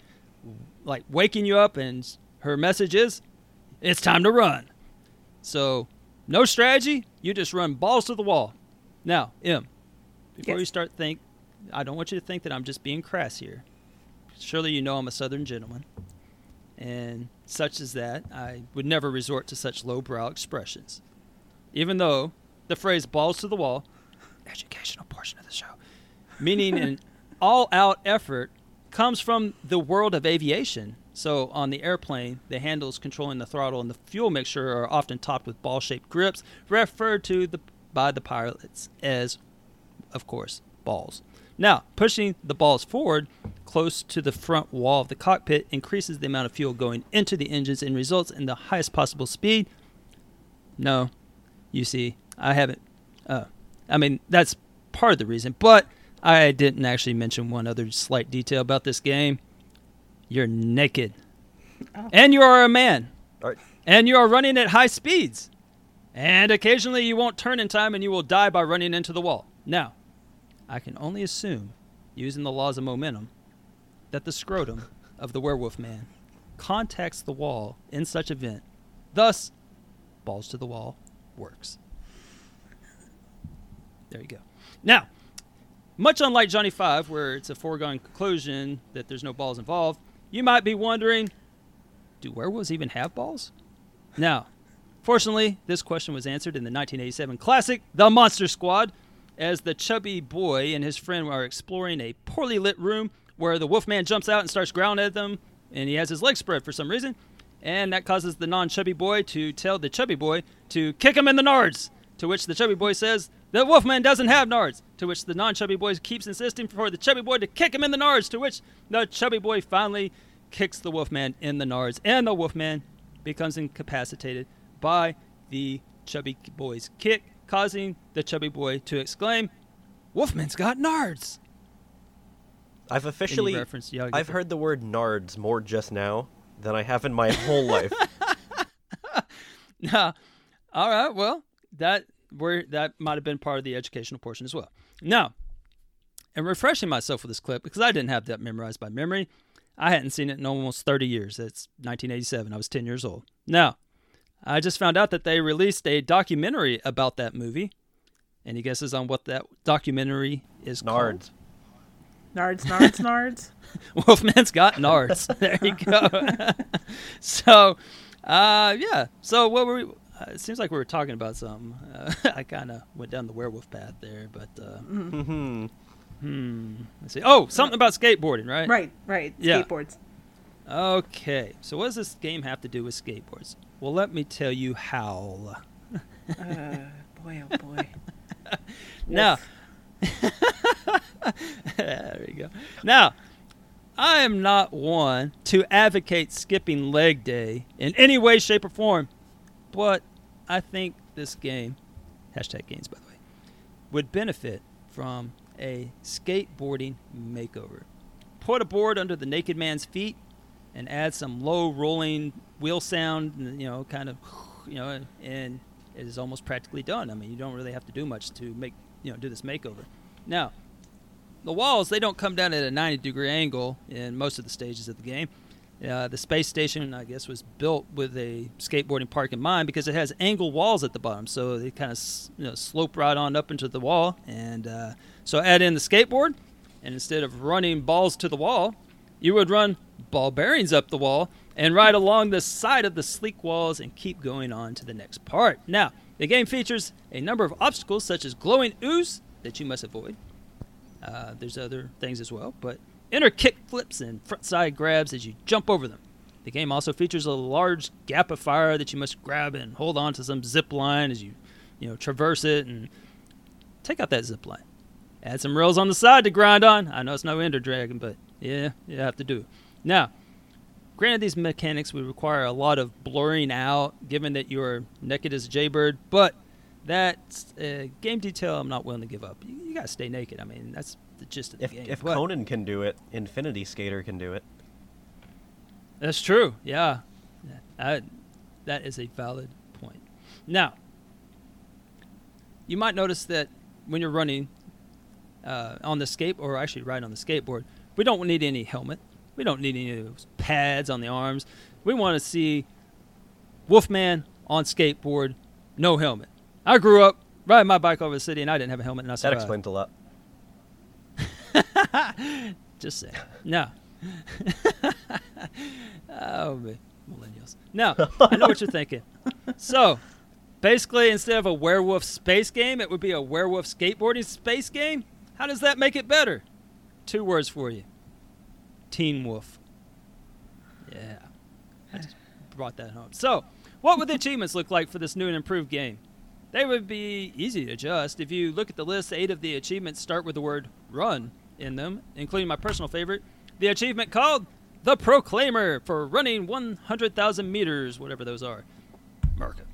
S7: like waking you up and her message is it's time to run. So, no strategy, you just run balls to the wall. Now, M, before
S8: Yes.
S7: you start think I don't want you to think that I'm just being crass here. Surely you know I'm a southern gentleman. And such as that, I would never resort to such lowbrow expressions. Even though the phrase balls to the wall, educational portion of the show, meaning an all out effort, comes from the world of aviation. So on the airplane, the handles controlling the throttle and the fuel mixture are often topped with ball shaped grips, referred to the, by the pilots as, of course, balls. Now, pushing the balls forward close to the front wall of the cockpit increases the amount of fuel going into the engines and results in the highest possible speed. No, you see, I haven't. Uh, I mean, that's part of the reason, but I didn't actually mention one other slight detail about this game. You're naked, oh. and you are a man,
S9: All right.
S7: and you are running at high speeds, and occasionally you won't turn in time, and you will die by running into the wall. Now, I can only assume, using the laws of momentum, that the scrotum of the werewolf man contacts the wall in such event. Thus, balls to the wall works. There you go. Now, much unlike Johnny Five, where it's a foregone conclusion that there's no balls involved, you might be wondering do werewolves even have balls? Now, fortunately, this question was answered in the 1987 classic, The Monster Squad, as the chubby boy and his friend are exploring a poorly lit room where the wolfman jumps out and starts growling at them, and he has his legs spread for some reason. And that causes the non chubby boy to tell the chubby boy to kick him in the nards. To which the chubby boy says, The wolfman doesn't have nards. To which the non chubby boy keeps insisting for the chubby boy to kick him in the nards. To which the chubby boy finally kicks the wolfman in the nards. And the wolfman becomes incapacitated by the chubby boy's kick, causing the chubby boy to exclaim, Wolfman's got nards.
S9: I've officially. I've heard the word nards more just now than I have in my whole life.
S7: Nah. All right. Well, that where that might have been part of the educational portion as well. Now, and refreshing myself with this clip because I didn't have that memorized by memory. I hadn't seen it in almost 30 years. It's 1987. I was 10 years old. Now, I just found out that they released a documentary about that movie. Any guesses on what that documentary is called?
S9: nards.
S8: Nards, nards, nards.
S7: Wolfman's got nards. there you go. so, uh, yeah. So what were we? Uh, it seems like we were talking about something. Uh, I kind of went down the werewolf path there, but uh,
S9: Mhm.
S7: hmm. Let's see. Oh, something about skateboarding, right?
S8: Right, right.
S7: Yeah.
S8: Skateboards.
S7: Okay. So what does this game have to do with skateboards? Well, let me tell you how.
S8: Uh, boy, oh boy.
S7: Now, there we go. Now, I am not one to advocate skipping leg day in any way, shape, or form, but I think this game, hashtag games by the way, would benefit from a skateboarding makeover. Put a board under the naked man's feet and add some low rolling wheel sound, you know, kind of, you know, and it is almost practically done. I mean, you don't really have to do much to make, you know, do this makeover. Now, the walls they don't come down at a 90 degree angle in most of the stages of the game. Uh, the space station, I guess, was built with a skateboarding park in mind because it has angle walls at the bottom, so they kind of you know, slope right on up into the wall. And uh, so add in the skateboard, and instead of running balls to the wall, you would run ball bearings up the wall and ride along the side of the sleek walls and keep going on to the next part. Now, the game features a number of obstacles such as glowing ooze that you must avoid. Uh, there's other things as well, but enter kick flips and front side grabs as you jump over them. The game also features a large gap of fire that you must grab and hold on to some zip line as you, you know, traverse it and take out that zip line. Add some rails on the side to grind on. I know it's no Ender Dragon, but yeah, you have to do. Now, granted, these mechanics would require a lot of blurring out, given that you're naked as a jaybird, but that's a game detail I'm not willing to give up. You, you gotta stay naked. I mean, that's the gist of the
S9: If
S7: game.
S9: if
S7: But-
S9: Conan can do it, Infinity Skater can do it.
S7: That's true. Yeah, that, that is a valid point. Now, you might notice that when you're running uh, on the skate, or actually riding on the skateboard, we don't need any helmet. We don't need any of those pads on the arms. We want to see Wolfman on skateboard, no helmet. I grew up riding my bike over the city, and I didn't have a helmet, and I survived.
S9: That explains a lot.
S7: Just say no. oh man, millennials. No, I know what you're thinking. So, basically, instead of a werewolf space game, it would be a werewolf skateboarding space game. How does that make it better? Two words for you: Teen Wolf. Yeah, I just brought that home. So, what would the achievements look like for this new and improved game? They would be easy to adjust. If you look at the list, eight of the achievements start with the word run in them, including my personal favorite, the achievement called the Proclaimer for running 100,000 meters, whatever those are. Mark it.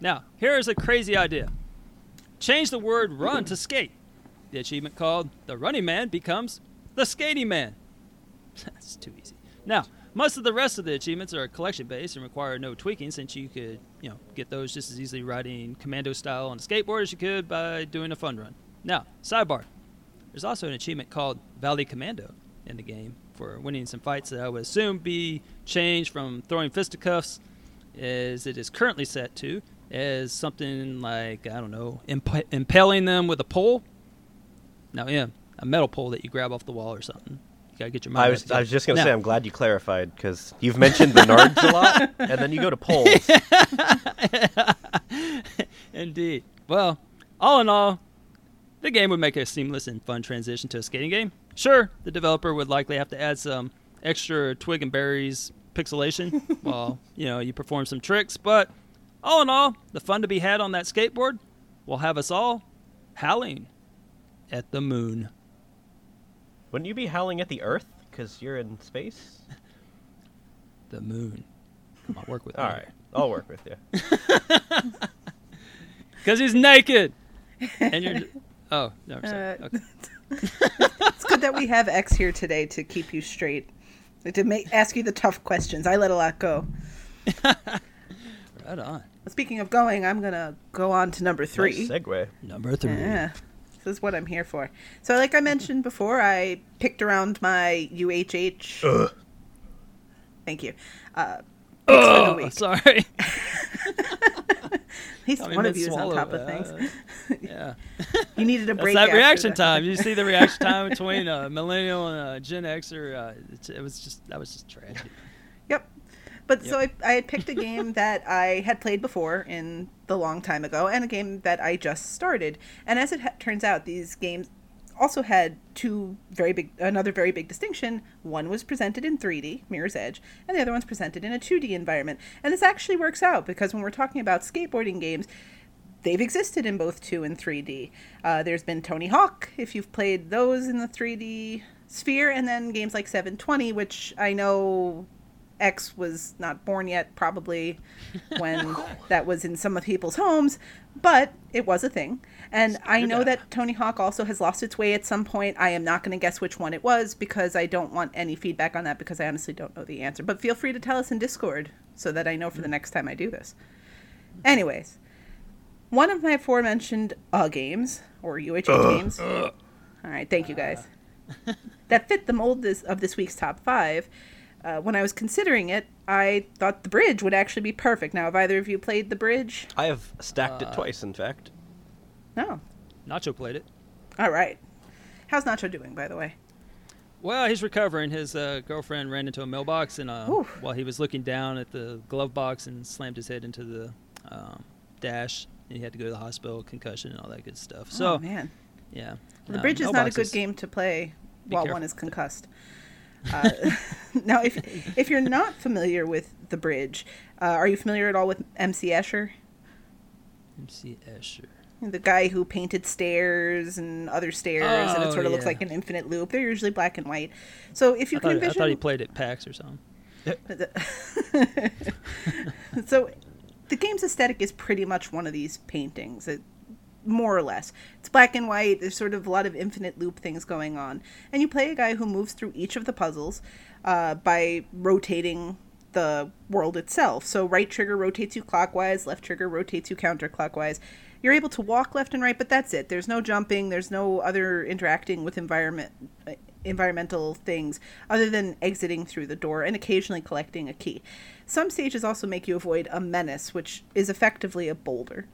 S7: Now, here's a crazy idea change the word run to skate. The achievement called the Running Man becomes the Skating Man. That's too easy. Now, most of the rest of the achievements are collection based and require no tweaking since you could, you know, get those just as easily riding commando style on a skateboard as you could by doing a fun run. Now, sidebar. There's also an achievement called Valley Commando in the game for winning some fights that I would assume be changed from throwing fisticuffs as it is currently set to as something like, I don't know, imp- impaling them with a pole. Now, yeah, a metal pole that you grab off the wall or something. Gotta get your mind
S9: I was. I was just gonna
S7: Now-
S9: say I'm glad you clarified because you've mentioned the nards a lot, and then you go to polls.
S7: Indeed. Well, all in all, the game would make a seamless and fun transition to a skating game. Sure, the developer would likely have to add some extra twig and berries pixelation while, you know, you perform some tricks, but all in all, the fun to be had on that skateboard will have us all howling at the moon.
S9: Wouldn't you be howling at the Earth because you're in space?
S7: The moon. Come on, work with
S9: All
S7: me.
S9: right, I'll work with you.
S7: Because he's naked. And you're. Oh, no, I'm sorry.
S8: Uh,
S7: Okay.
S8: It's good that we have X here today to keep you straight, to make ask you the tough questions. I let a lot go.
S7: Right on.
S8: Speaking of going, I'm gonna go on to number three.
S9: Nice segue.
S7: Number three.
S8: Yeah. This is what I'm here for. So, like I mentioned before, I picked around my UHH. Thank you. Uh, picks for the
S7: Oh, sorry.
S8: At least
S7: I mean,
S8: one of you is on
S7: swallow,
S8: top of
S7: uh,
S8: things.
S7: Yeah.
S8: You needed a
S7: That's
S8: break.
S7: that reaction
S8: that.
S7: time. You see the reaction time between a millennial and a Gen Xer. Uh, it, it was just that was just tragic.
S8: Yep. But so I, I had picked a game that I had played before in the long time ago, and a game that I just started. And as it ha- turns out, these games also had two very big, another very big distinction. One was presented in 3D, Mirror's Edge, and the other one's presented in a 2D environment. And this actually works out because when we're talking about skateboarding games, they've existed in both 2 and 3D. Uh, there's been Tony Hawk, if you've played those in the 3D sphere, and then games like 720, which I know X was not born yet, probably when that was in some of people's homes, but it was a thing. And I know that Tony Hawk also has lost its way at some point. I am not going to guess which one it was because I don't want any feedback on that because I honestly don't know the answer. But feel free to tell us in Discord so that I know for the next time I do this. Anyways, one of my aforementioned uh games or UHH games. All right, thank you guys. that fit the mold this, of this week's top five. Uh, when I was considering it, I thought the bridge would actually be perfect. Now, have either of you played the bridge?
S9: I have stacked
S7: Uh,
S9: it twice, in fact.
S8: No.
S7: Nacho played it.
S8: All right. How's Nacho doing, by the way?
S7: Well, he's recovering. His uh, girlfriend ran into a mailbox, and uh, while he was looking down at the glove box and slammed his head into the um, dash, and he had to go to the hospital, concussion, and all that good stuff. So,
S8: oh man,
S7: yeah,
S8: the
S7: Um,
S8: bridge is not a good game to play
S7: Be
S8: while
S7: careful
S8: one is
S7: with it.
S8: concussed. Uh, now, if if you're not familiar with the bridge, uh, are you familiar at all with MC Escher?
S7: MC Escher.
S8: The guy who painted stairs and other stairs, and it
S7: Oh,
S8: sort of looks like an infinite loop. They're usually black and white. So if you
S7: I
S8: can
S7: thought, I thought he played at PAX or something.
S8: so the game's aesthetic is pretty much one of these paintings it, more or less it's black and white there's sort of a lot of infinite loop things going on and you play a guy who moves through each of the puzzles uh, by rotating the world itself so right trigger rotates you clockwise left trigger rotates you counterclockwise You're able to walk left and right, but that's it. There's no jumping. There's no other interacting with environment, uh, environmental things other than exiting through the door and occasionally collecting a key. Some stages also make you avoid a menace, which is effectively a boulder.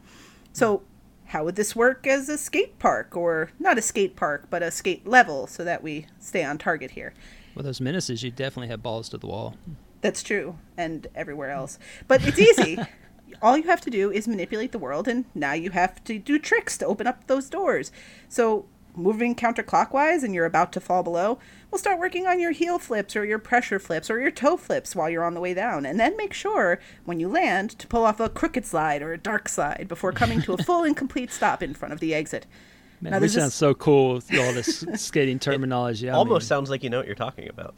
S8: So, how would this work as a skate park, or not a skate park, but a skate level, so that we stay on target here?
S7: Well, those menaces, you definitely have balls to the wall.
S8: That's true, and everywhere else. But it's easy. All you have to do is manipulate the world, and now you have to do tricks to open up those doors. So, moving counterclockwise and you're about to fall below, we'll start working on your heel flips or your pressure flips or your toe flips while you're on the way down. And then make sure, when you land, to pull off a crooked slide or a dark slide before coming to a full and complete stop in front of the exit.
S7: Man,
S8: Now,
S7: we
S8: there's
S7: sound
S8: this-
S7: so cool with all this skating terminology. I
S9: Almost
S7: mean,
S9: sounds like you know what you're talking about.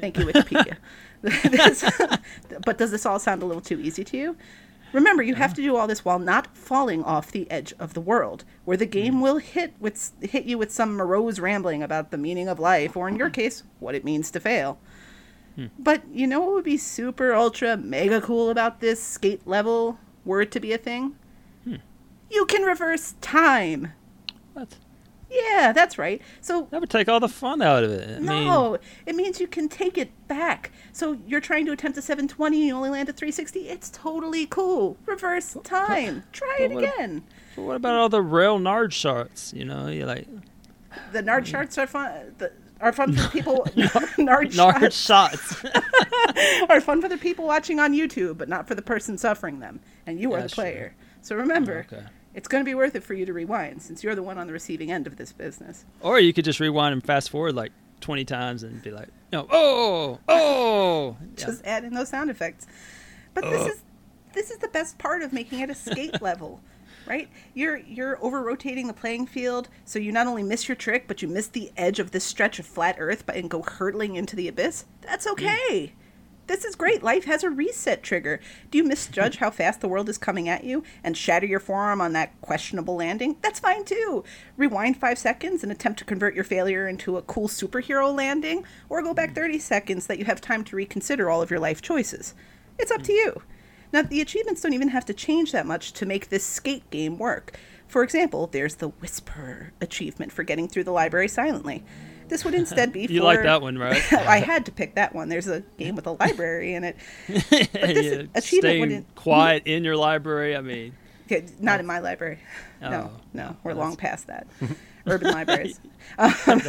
S8: Thank you, Wikipedia. This- but does this all sound a little too easy to you? Remember, you have to do all this while not falling off the edge of the world, where the game mm. will hit with hit you with some morose rambling about the meaning of life, or in your mm. case, what it means to fail. Hmm. But you know what would be super ultra mega cool about this skate level, were it to be a thing? Hmm. You can reverse time.
S7: What?
S8: Yeah, that's right. So
S7: That would take all the fun out of it. I mean,
S8: no, it means you can take it back. So you're trying to attempt a 720 and you only land a 360. It's totally cool. Reverse time. Try it
S7: what-
S8: again.
S7: but what about all the rail nard shots? You know, you like
S8: The nard mm. charts are fun. The, are fun for people. nard
S7: nard
S8: shots
S7: shots.
S8: are fun for the people watching on YouTube, but not for the person suffering them. And you are the player. So remember,
S7: okay.
S8: It's going to be worth it for you to rewind, since you're the one on the receiving end of this business.
S7: or you could just rewind and fast forward like 20 times and be like, no, oh, oh. oh, oh. Yeah.
S8: just add in those sound effects. But this is this is the best part of making it a skate level, right? You're you're over rotating the playing field, so you not only miss your trick, but you miss the edge of this stretch of flat earth and go hurtling into the abyss. That's mm. okay. This is great. Life has a reset trigger. Do you misjudge how fast the world is coming at you and shatter your forearm on that questionable landing? That's fine too. Rewind five seconds and attempt to convert your failure into a cool superhero landing, or go back 30 seconds that you have time to reconsider all of your life choices. It's up to you. Now, the achievements don't even have to change that much to make this skate game work. For example, there's the Whisper achievement for getting through the library silently. This would instead be
S7: You
S8: for-
S7: like that one, right?
S8: I had to pick that one. There's a game with a library in it. But this
S7: Yeah,
S8: achievement wouldn't
S7: quiet in your library. I mean,
S8: Okay, not in my library. No,
S7: Oh.
S8: no, we're long past that. Urban libraries. Um,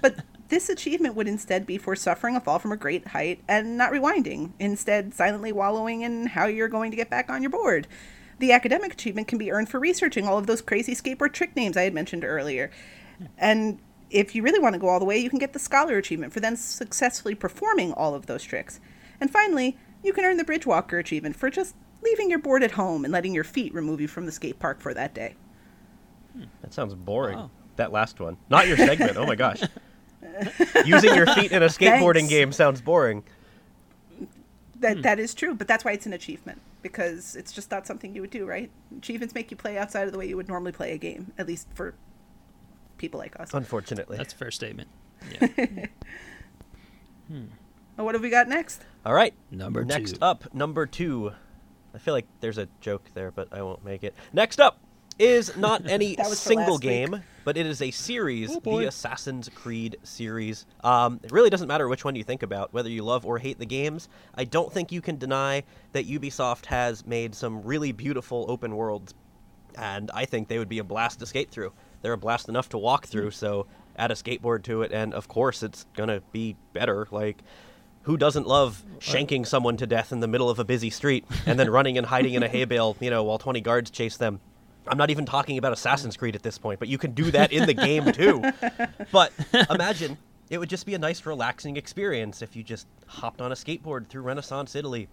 S8: but this achievement would instead be for suffering a fall from a great height and not rewinding, instead, silently wallowing in how you're going to get back on your board. The academic achievement can be earned for researching all of those crazy skateboard trick names I had mentioned earlier. And if you really want to go all the way, you can get the scholar achievement for then successfully performing all of those tricks. And finally, you can earn the Bridgewalker achievement for just leaving your board at home and letting your feet remove you from the skate park for that day.
S9: Hmm, that sounds boring.
S7: Wow.
S9: That last one. Not your segment. oh my gosh. Using your feet in a skateboarding
S8: Thanks.
S9: game sounds boring.
S8: That hmm. that is true, but that's why it's an achievement because it's just not something you would do, right? Achievements make you play outside of the way you would normally play a game, at least for people like us.
S9: Unfortunately.
S7: that's a fair statement. Yeah.
S8: Oh, what have we got next?
S9: All right.
S7: Number
S9: Next
S7: two.
S9: up, number two. I feel like there's a joke there, but I won't make it. Next up is not any
S8: That was for
S9: single
S8: last week.
S9: game, but it is a series,
S7: Oh,
S9: the Assassin's Creed series. Um, it really doesn't matter which one you think about, whether you love or hate the games. I don't think you can deny that Ubisoft has made some really beautiful open worlds, and I think they would be a blast to skate through. They're a blast enough to walk through, mm. so add a skateboard to it, and of course it's gonna be better. Like, who doesn't love shanking someone to death in the middle of a busy street and then running and hiding in a hay bale, you know, while 20 guards chase them? I'm not even talking about Assassin's Creed at this point, but you can do that in the game too. But imagine it would just be a nice, relaxing experience if you just hopped on a skateboard through Renaissance Italy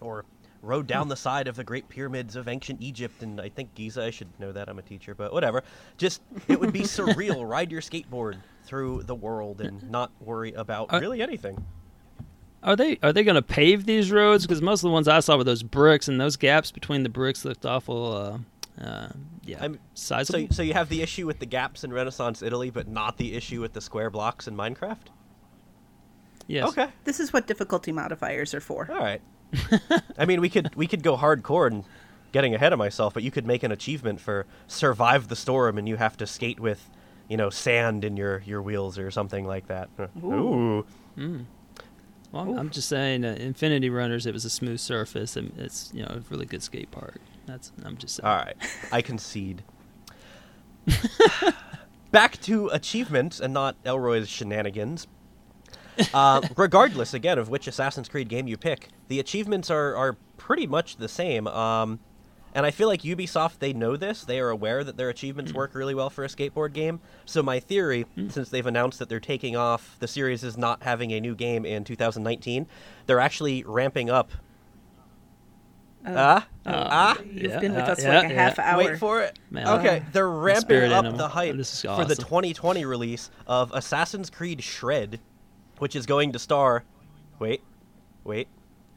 S9: or rode down the side of the Great Pyramids of ancient Egypt and I think Giza. I should know that. I'm a teacher, but whatever. Just, it would be surreal. Ride your skateboard through the world and not worry about
S7: Uh,
S9: really anything.
S7: Are they are they going to pave these roads? Because most of the ones I saw were those bricks, and those gaps between the bricks looked awful. Uh, uh, yeah,
S9: I'm-
S7: sizable.
S9: So, so you have the issue with the gaps in Renaissance Italy, but not the issue with the square blocks in Minecraft?
S7: yes.
S9: Okay.
S8: This is what difficulty modifiers are for.
S9: All right. I mean, we could we could go hardcore and getting ahead of myself, but you could make an achievement for survive the storm, and you have to skate with, you know, sand in your your wheels or something like that. Uh, Ooh.
S7: Well, I'm just saying, uh, Infinity Runners, it was a smooth surface, and it's you know a really good skate park. That's I'm just saying.
S9: All right, I concede. Back to achievements and not Elroy's shenanigans. Uh, regardless, again, of which Assassin's Creed game you pick, the achievements are, are pretty much the same. Um, and I feel like Ubisoft, they know this. They are aware that their achievements work really well for a skateboard game. So, my theory, since they've announced that they're taking off, the series is not having a new game in 2019, they're actually ramping up. Ah? ah?
S8: You've
S7: Yeah,
S8: been with
S7: uh,
S8: us for
S7: yeah,
S8: like a half
S7: yeah.
S8: hour.
S9: Wait for it.
S7: Man,
S9: okay, they're ramping up
S7: animal.
S9: the hype
S7: This is
S9: for the 2020 release of Assassin's Creed Shred, which is going to star. Wait, wait.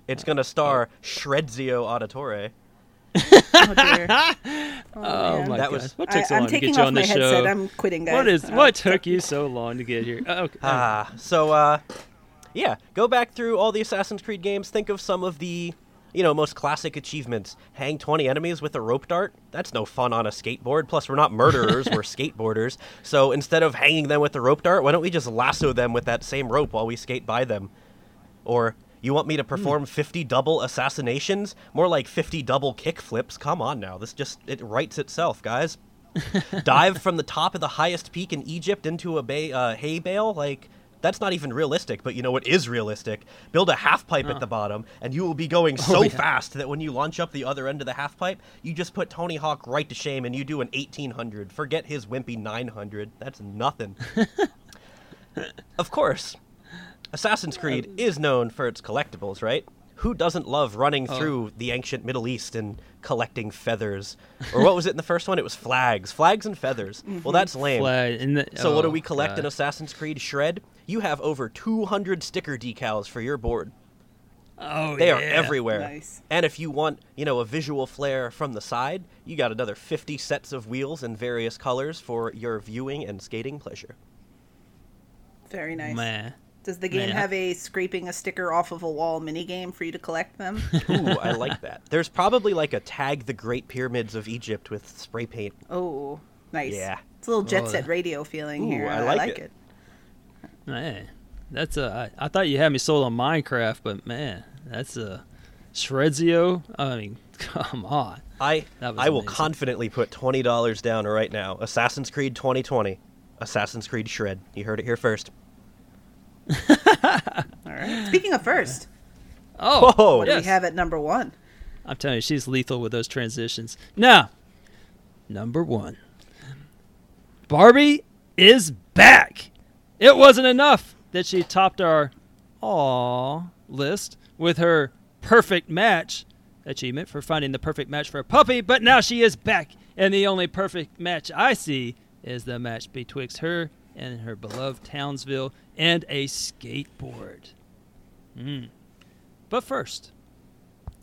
S9: It's going to star Shredzio Auditore.
S8: Oh, dear.
S7: Oh
S8: man.
S7: my
S9: That was-
S7: What took
S8: I,
S7: so
S8: I'm
S7: long to
S8: taking
S7: get you
S8: off
S7: on
S8: my
S7: the
S8: headset.
S7: show?
S8: I'm quitting, guys.
S7: What is
S8: Uh,
S7: what took you so long to get here? Oh, okay.
S9: Ah, so uh, yeah, go back through all the Assassin's Creed games. Think of some of the, you know, most classic achievements. Hang 20 enemies with a rope dart. That's no fun on a skateboard. Plus, we're not murderers; we're skateboarders. So instead of hanging them with the rope dart, why don't we just lasso them with that same rope while we skate by them? Or you want me to perform 50 double assassinations? More like 50 double kick flips. Come on now. This just it writes itself, guys. Dive from the top of the highest peak in Egypt into a bay, uh, hay bale? Like that's not even realistic, but you know what is realistic? Build a half pipe at the bottom, and you will be going so
S7: yeah.
S9: fast that when you launch up the other end of the half pipe, you just put Tony Hawk right to shame, and you do an 1800. Forget his wimpy 900. That's nothing. of course, Assassin's Creed is known for its collectibles, right? Who doesn't love running through the ancient Middle East and collecting feathers? Or what was it in the first one? It was flags. Flags and feathers. Well, that's lame.
S7: The-
S9: So what do
S7: oh,
S9: we collect in Assassin's Creed Shred? You have over 200 sticker decals for your board.
S7: Oh,
S9: They are everywhere.
S8: Nice.
S9: And if you want, you know, a visual flair from the side, you got another 50 sets of wheels in various colors for your viewing and skating pleasure.
S8: Very nice.
S7: Man,
S8: Does the game
S7: Man, I-
S8: have a scraping a sticker off of a wall mini game for you to collect them?
S9: Ooh, I like that. There's probably like a tag the Great Pyramids of Egypt with spray paint.
S8: oh, nice.
S9: Yeah.
S8: It's a little oh, jet
S7: Oh,
S8: set radio feeling
S9: Ooh,
S8: here.
S9: I
S8: I
S9: like
S8: like,
S9: it.
S8: it.
S7: Man, that's a. I, I thought you had me sold on Minecraft, but man, that's a Shredzio. I mean, come on.
S9: I
S7: That was
S9: I will confidently put twenty dollars down right now. Assassin's Creed 2020, Assassin's Creed Shred. You heard it here first.
S8: All right. Speaking of first,
S7: Oh,
S9: Whoa.
S8: what do
S7: yes.
S8: we have at number one?
S7: I'm telling you, she's lethal with those transitions. Now, number one, Barbie is back. It wasn't enough that she topped our aw list with her perfect match achievement for finding the perfect match for a puppy, but now she is back, and the only perfect match I see is the match betwixt her and her beloved Townsville and a skateboard. Mm. But first,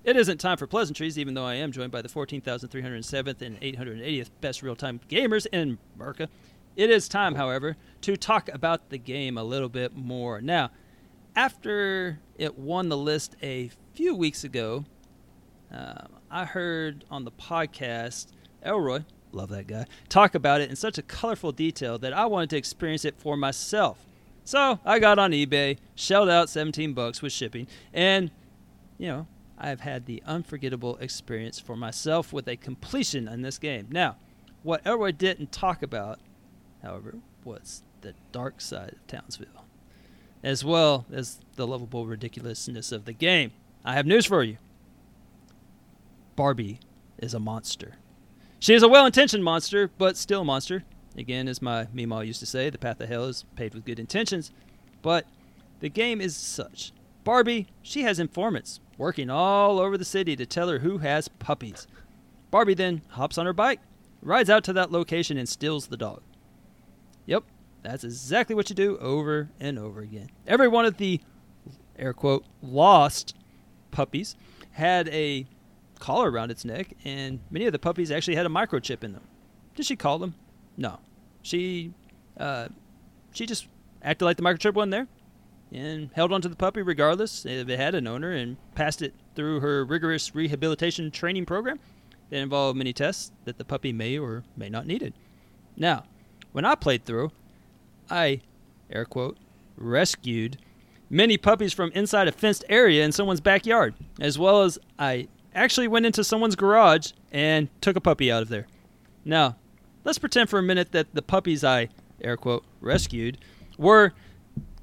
S7: it isn't time for pleasantries, even though I am joined by the 14,307th and 880th best real time gamers in America. It is time, however, to talk about the game a little bit more. Now, after it won the list a few weeks ago, uh, I heard on the podcast Elroy, love that guy, talk about it in such a colorful detail that I wanted to experience it for myself. So I got on eBay, shelled out 17 bucks with shipping, and you know, I've had the unforgettable experience for myself with a completion in this game. Now, what Elroy didn't talk about, however, was the dark side of Townsville, as well as the lovable ridiculousness of the game. I have news for you. Barbie is a monster. She is a well intentioned monster, but still a monster. Again, as my Meemaw used to say, the path of hell is paved with good intentions. But the game is such. Barbie, she has informants working all over the city to tell her who has puppies. Barbie then hops on her bike, rides out to that location, and steals the dog. Yep, that's exactly what you do over and over again. Every one of the air quote lost puppies had a collar around its neck, and many of the puppies actually had a microchip in them. Did she call them? No. She, uh, she just acted like the microchip wasn't there, and held onto the puppy regardless if it had an owner, and passed it through her rigorous rehabilitation training program. that involved many tests that the puppy may or may not need it. Now, when I played through, I, air quote, rescued many puppies from inside a fenced area in someone's backyard, as well as I actually went into someone's garage and took a puppy out of there. Now, let's pretend for a minute that the puppies I, air quote, rescued were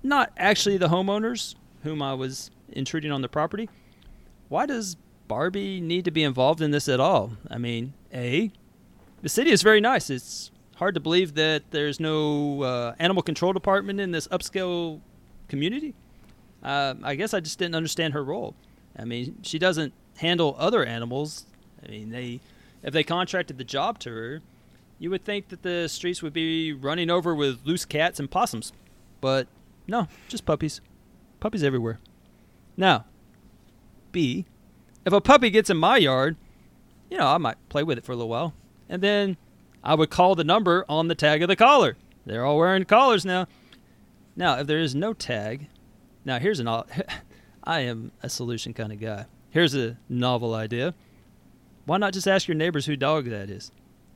S7: not actually the homeowners whom I was intruding on the property. Why does Barbie need to be involved in this at all? I mean, A, the city is very nice. It's hard to believe that there's no uh, animal control department in this upscale community. Uh, I guess I just didn't understand her role. I mean, she doesn't handle other animals. I mean, they if they contracted the job to her, you would think that the streets would be running over with loose cats and possums. But no, just puppies. Puppies everywhere. Now, B, if a puppy gets in my yard, you know, I might play with it for a little while. And then I would call the number on the tag of the collar. They're all wearing collars now. Now, if there is no tag, now here's an. I am a solution kind of guy. Here's a novel idea. Why not just ask your neighbors who dog that is?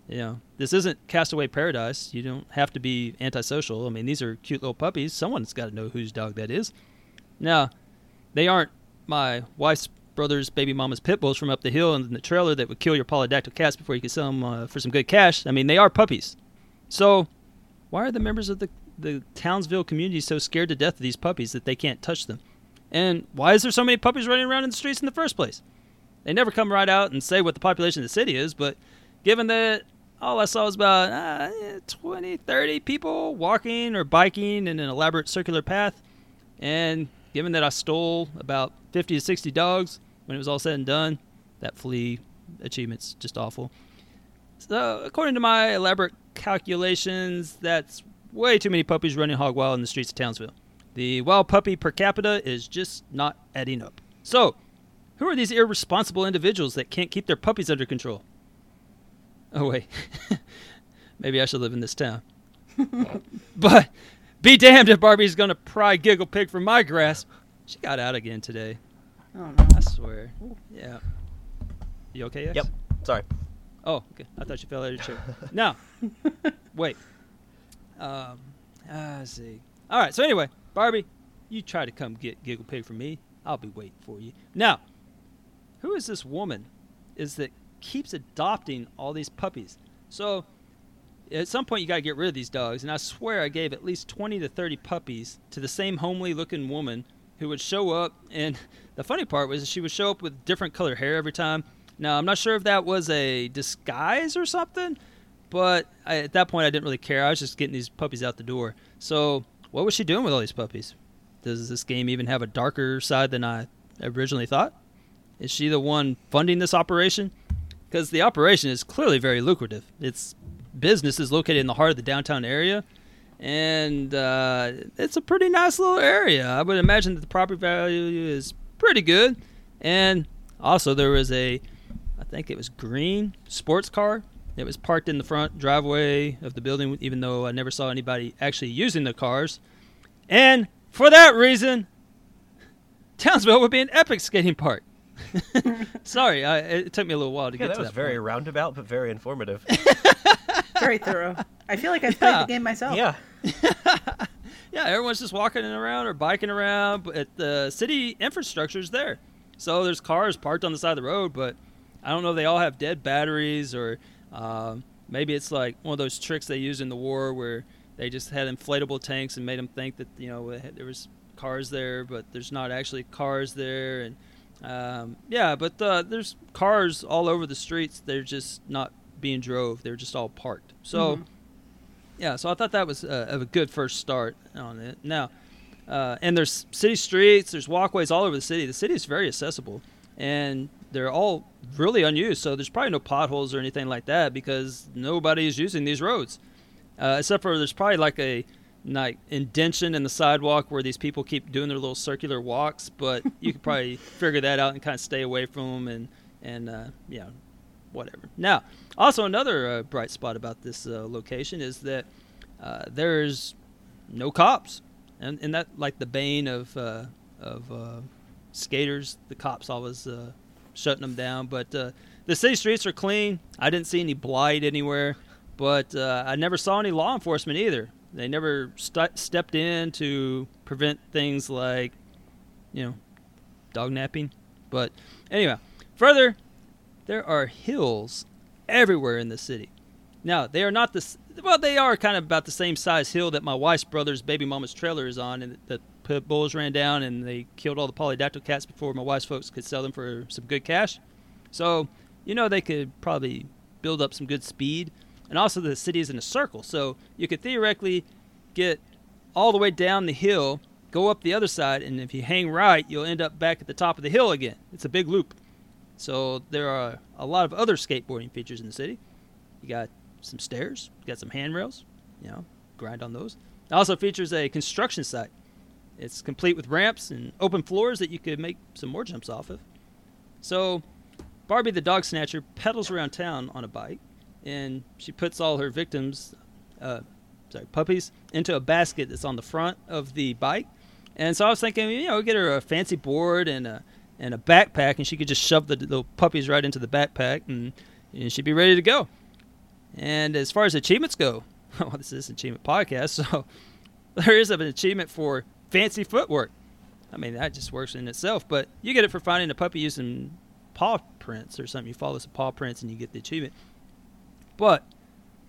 S7: You know, this isn't Castaway Paradise. You don't have to be antisocial. I mean, these are cute little puppies. Someone's got to know whose dog that is. Now, they aren't my wife's brother's baby mama's pit bulls from up the hill in the trailer that would kill your polydactyl cats before you could sell them uh, for some good cash. I mean, they are puppies. So, why are the members of the the Townsville community so scared to death of these puppies that they can't touch them? And why is there so many puppies running around in the streets in the first place? They never come right out and say what the population of the city is, but given that all I saw was about uh, 20, 30 people walking or biking in an elaborate circular path, and given that I stole about 50 to 60 dogs when it was all said and done, that flea achievement's just awful. So, according to my elaborate calculations, that's way too many puppies running hog wild in the streets of Townsville. The wild puppy per capita is just not adding up. So, who are these irresponsible individuals that can't keep their puppies under control? Oh, wait. Maybe I should live in this town. but be damned if Barbie's going to pry Giggle Pig from my grasp. She got out again today.
S8: Oh no.
S7: I swear. Yeah. You okay, X?
S9: Yep. Sorry.
S7: Oh, okay. I thought you fell out of your chair. now, wait. Um, ah, let's see. All right. So anyway, Barbie, you try to come get Giggle Pig from me. I'll be waiting for you. Now, who is this woman? Is that keeps adopting all these puppies? So at some point you got to get rid of these dogs, and I swear I gave at least 20 to 30 puppies to the same homely looking woman who would show up. And the funny part was she would show up with different color hair every time. Now I'm not sure if that was a disguise or something, but I, at that point I didn't really care. I was just getting these puppies out the door. So what was she doing with all these puppies? Does this game even have a darker side than I originally thought? Is she the one funding this operation? Because the operation is clearly very lucrative. Its business is located in the heart of the downtown area, and uh, it's a pretty nice little area. I would imagine that the property value is pretty good. And also, there was a, I think it was green sports car that was parked in the front driveway of the building, even though I never saw anybody actually using the cars. And for that reason, Townsville would be an epic skating park. Sorry, I, it took me a little while to
S9: Yeah,
S7: get
S9: that
S7: to
S9: was
S7: that was
S9: very
S7: point.
S9: roundabout, but very informative.
S8: Very thorough. I feel like I've played the game myself.
S9: yeah.
S7: Yeah, everyone's just walking around or biking around, but the city infrastructure is there. So there's cars parked on the side of the road, but I don't know if they all have dead batteries or um, maybe it's like one of those tricks they used in the war where they just had inflatable tanks and made them think that you know there was cars there, but there's not actually cars there. And um, yeah, but uh, there's cars all over the streets. They're just not being drove. They're just all parked. So. Yeah, so I thought that was a, a good first start on it. Now, uh, and there's city streets, there's walkways all over the city. The city is very accessible, and they're all really unused. So there's probably no potholes or anything like that because nobody is using these roads, uh, except for there's probably like a like indention in the sidewalk where these people keep doing their little circular walks. But you could probably figure that out and kind of stay away from them and and uh, yeah, whatever. Now, also another uh, bright spot about this uh, location is that uh, there's no cops, and and that like the bane of uh, of uh, skaters. The cops always uh, shutting them down, but The city streets are clean. I didn't see any blight anywhere, but I never saw any law enforcement either. They never st- stepped in to prevent things like, you know, dog napping. But anyway, further, there are hills everywhere in the city. Now, they are not the well, they are kind of about the same size hill that my wife's brother's baby mama's trailer is on, and the bulls ran down and they killed all the polydactyl cats before my wife's folks could sell them for some good cash. So, you know, they could probably build up some good speed. And also, the city is in a circle, so you could theoretically get all the way down the hill, go up the other side, and if you hang right, you'll end up back at the top of the hill again. It's a big loop. So there are a lot of other skateboarding features in the city. You got some stairs, you got some handrails, you know, grind on those. It also features a construction site. It's complete with ramps and open floors that you could make some more jumps off of. So Barbie the dog snatcher pedals around town on a bike, and she puts all her victims, uh, sorry, puppies, into a basket that's on the front of the bike. And so I was thinking, you know, get her a fancy board and a and a backpack, and she could just shove the little puppies right into the backpack, and, and she'd be ready to go. And as far as achievements go, well, this is an achievement podcast, so there is an achievement for fancy footwork. I mean, that just works in itself, but you get it for finding a puppy using paw prints or something. You follow some paw prints and you get the achievement. But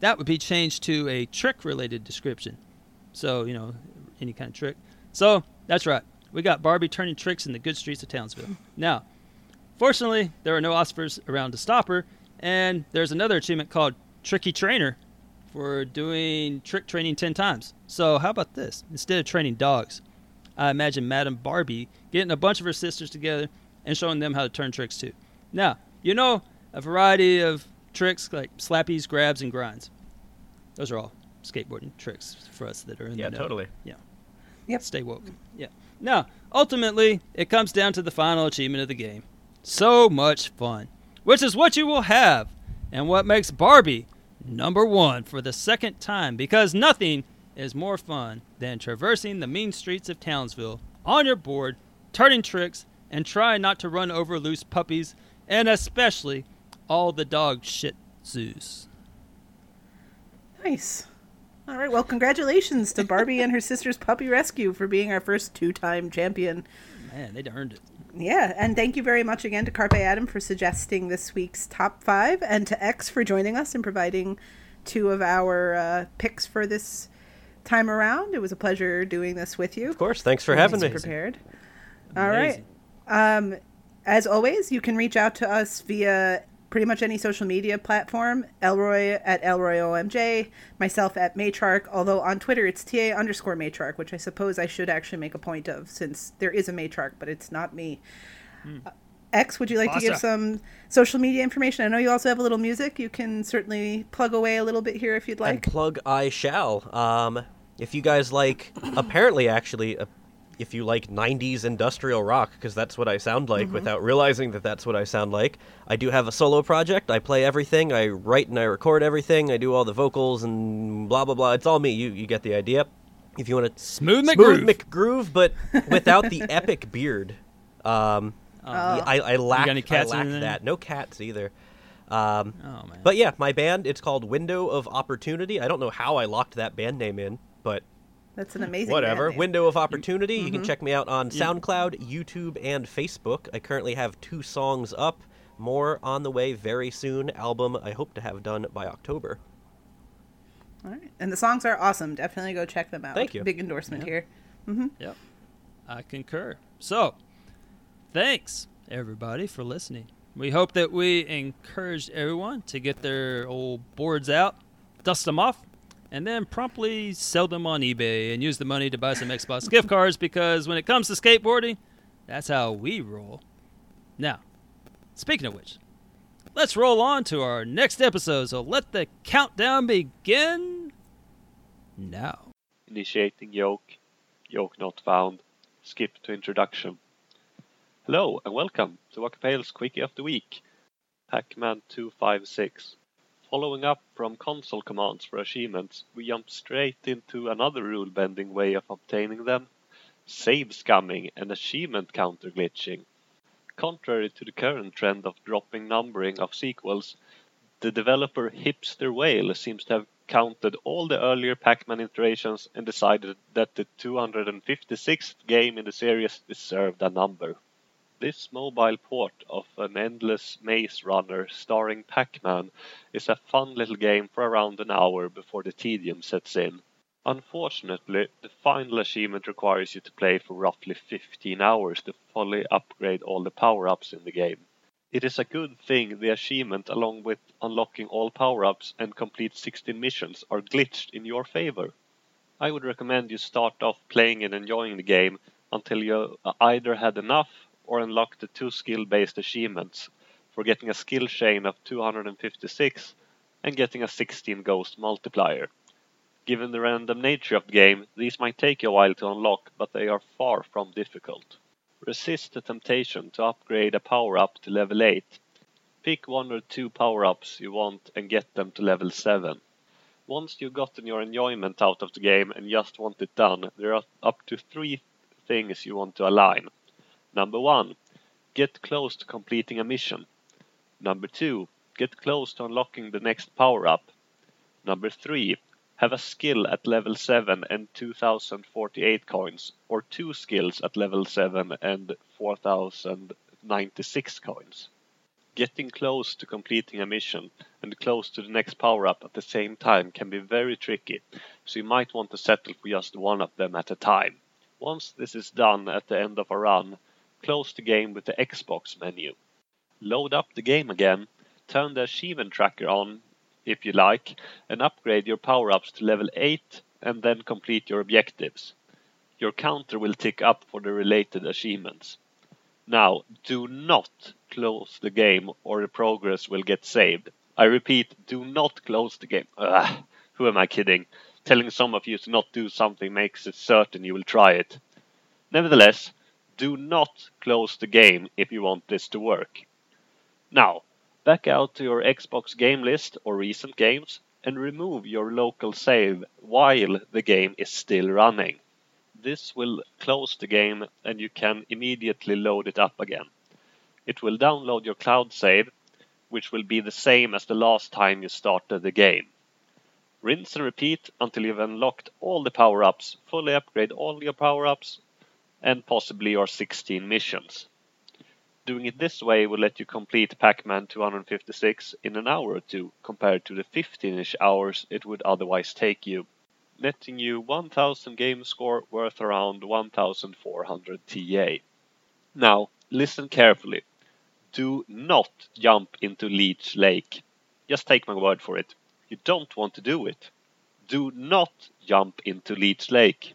S7: that would be changed to a trick related description. So, you know, any kind of trick. So, that's right. We got Barbie turning tricks in the good streets of Townsville. Now, fortunately, there are no Oscars around to stop her, and there's another achievement called Tricky Trainer for doing trick training 10 times. So, how about this? Instead of training dogs, I imagine Madame Barbie getting a bunch of her sisters together and showing them how to turn tricks too. Now, you know, a variety of tricks like slappies, grabs, and grinds. Those are all skateboarding tricks for us that are in
S9: Yeah,
S7: the know.
S9: totally.
S7: Yeah.
S8: Yep.
S7: Stay woke. Yeah. Now, ultimately, it comes down to the final achievement of the game. So much fun, which is what you will have, and what makes Barbie number one for the second time because nothing is more fun than traversing the mean streets of Townsville on your board, turning tricks, and trying not to run over loose puppies, and especially all the dog shit zoos.
S8: Nice. All right. Well, congratulations to Barbie and her sister's puppy rescue for being our first two-time champion.
S7: Man, they earned it.
S8: Yeah, and thank you very much again to Carpe Adam for suggesting this week's top five, and to X for joining us and providing two of our uh, picks for this time around. It was a pleasure doing this with you.
S9: Of course. Thanks for having me.
S8: Prepared. All right. Um, as always, you can reach out to us via pretty much any social media platform. Elroy at ElroyOMJ, myself at Matriarch, although on Twitter it's TA underscore Matriarch, which I suppose I should actually make a point of since there is a Matriarch, but it's not me. Uh, X, would you like to give some social media information? I know you also have a little music. You can certainly plug away a little bit here if you'd
S9: And
S8: like.
S9: plug I shall. Um, if you guys like, apparently, actually, uh, if you like 90s industrial rock, because that's what I sound like without realizing that that's what I sound like, I do have a solo project. I play everything. I write and I record everything. I do all the vocals and blah, blah, blah. It's all me. You, you get the idea. If you want to
S7: Smooth
S9: smooth
S7: McGroove.
S9: McGroove, but without the epic beard. Um, I, I lack,
S7: any cats
S9: I lack that. No cats either. Um,
S7: Oh man.
S9: but yeah, my band, it's called Window of Opportunity. I don't know how I locked that band name in, but
S8: That's an amazing
S9: whatever.
S8: band.
S9: Window of Opportunity. You can check me out on SoundCloud, YouTube, and Facebook. I currently have two songs up. More on the way very soon. Album I hope to have done by October.
S8: All right. And the songs are awesome. Definitely go check them out.
S9: Thank you.
S8: Big endorsement here. Mm-hmm.
S7: Yep. I concur. So, thanks everybody for listening. We hope that we encouraged everyone to get their old boards out, dust them off, and then promptly sell them on eBay and use the money to buy some Xbox gift cards because when it comes to skateboarding, that's how we roll. Now, speaking of which, let's roll on to our next episode. So let the countdown begin now.
S10: Initiating yoke, yoke not found, skip to introduction. Hello and welcome to Wakapale's Quickie of the Week, Pac-Man 256. Following up from console commands for achievements, we jump straight into another rule-bending way of obtaining them, save scumming and achievement counter glitching. Contrary to the current trend of dropping numbering of sequels, the developer Hipster Whale seems to have counted all the earlier Pac-Man iterations and decided that the 256th game in the series deserved a number. This mobile port of an endless maze runner starring Pac-Man is a fun little game for around an hour before the tedium sets in. Unfortunately, the final achievement requires you to play for roughly 15 hours to fully upgrade all the power-ups in the game. It is a good thing the achievement along with unlocking all power-ups and complete 16 missions are glitched in your favor. I would recommend you start off playing and enjoying the game until you either had enough or unlock the two skill-based achievements for getting a skill chain of 256 and getting a 16 ghost multiplier. Given the random nature of the game, these might take a while to unlock, but they are far from difficult. Resist the temptation to upgrade a power-up to level 8. Pick one or two power-ups you want and get them to level 7. Once you've gotten your enjoyment out of the game and just want it done, there are up to three things you want to align. Number 1. Get close to completing a mission. Number 2. Get close to unlocking the next power-up. Number 3 have a skill at level 7 and 2048 coins, or two skills at level 7 and 4096 coins. Getting close to completing a mission and close to the next power up at the same time can be very tricky, so you might want to settle for just one of them at a time. Once this is done at the end of a run, close the game with the Xbox menu. Load up the game again, turn the achievement tracker on if you like, and upgrade your power-ups to level 8 and then complete your objectives. Your counter will tick up for the related achievements. Now, do not close the game or the progress will get saved. I repeat, do not close the game. Ugh, who am I kidding? Telling some of you to not do something makes it certain you will try it. Nevertheless, do not close the game if you want this to work. Now, back out to your Xbox game list or recent games and remove your local save while the game is still running. This will close the game and you can immediately load it up again. It will download your cloud save, which will be the same as the last time you started the game. Rinse and repeat until you've unlocked all the power ups, fully upgrade all your power ups, and possibly your 16 missions. Doing it this way will let you complete Pac-Man 256 in an hour or two compared to the 15ish hours it would otherwise take you, netting you 1000 game score worth around 1400 TA. Now, listen carefully. Do not jump into Leech Lake. Just take my word for it. You don't want to do it. Do not jump into Leech Lake.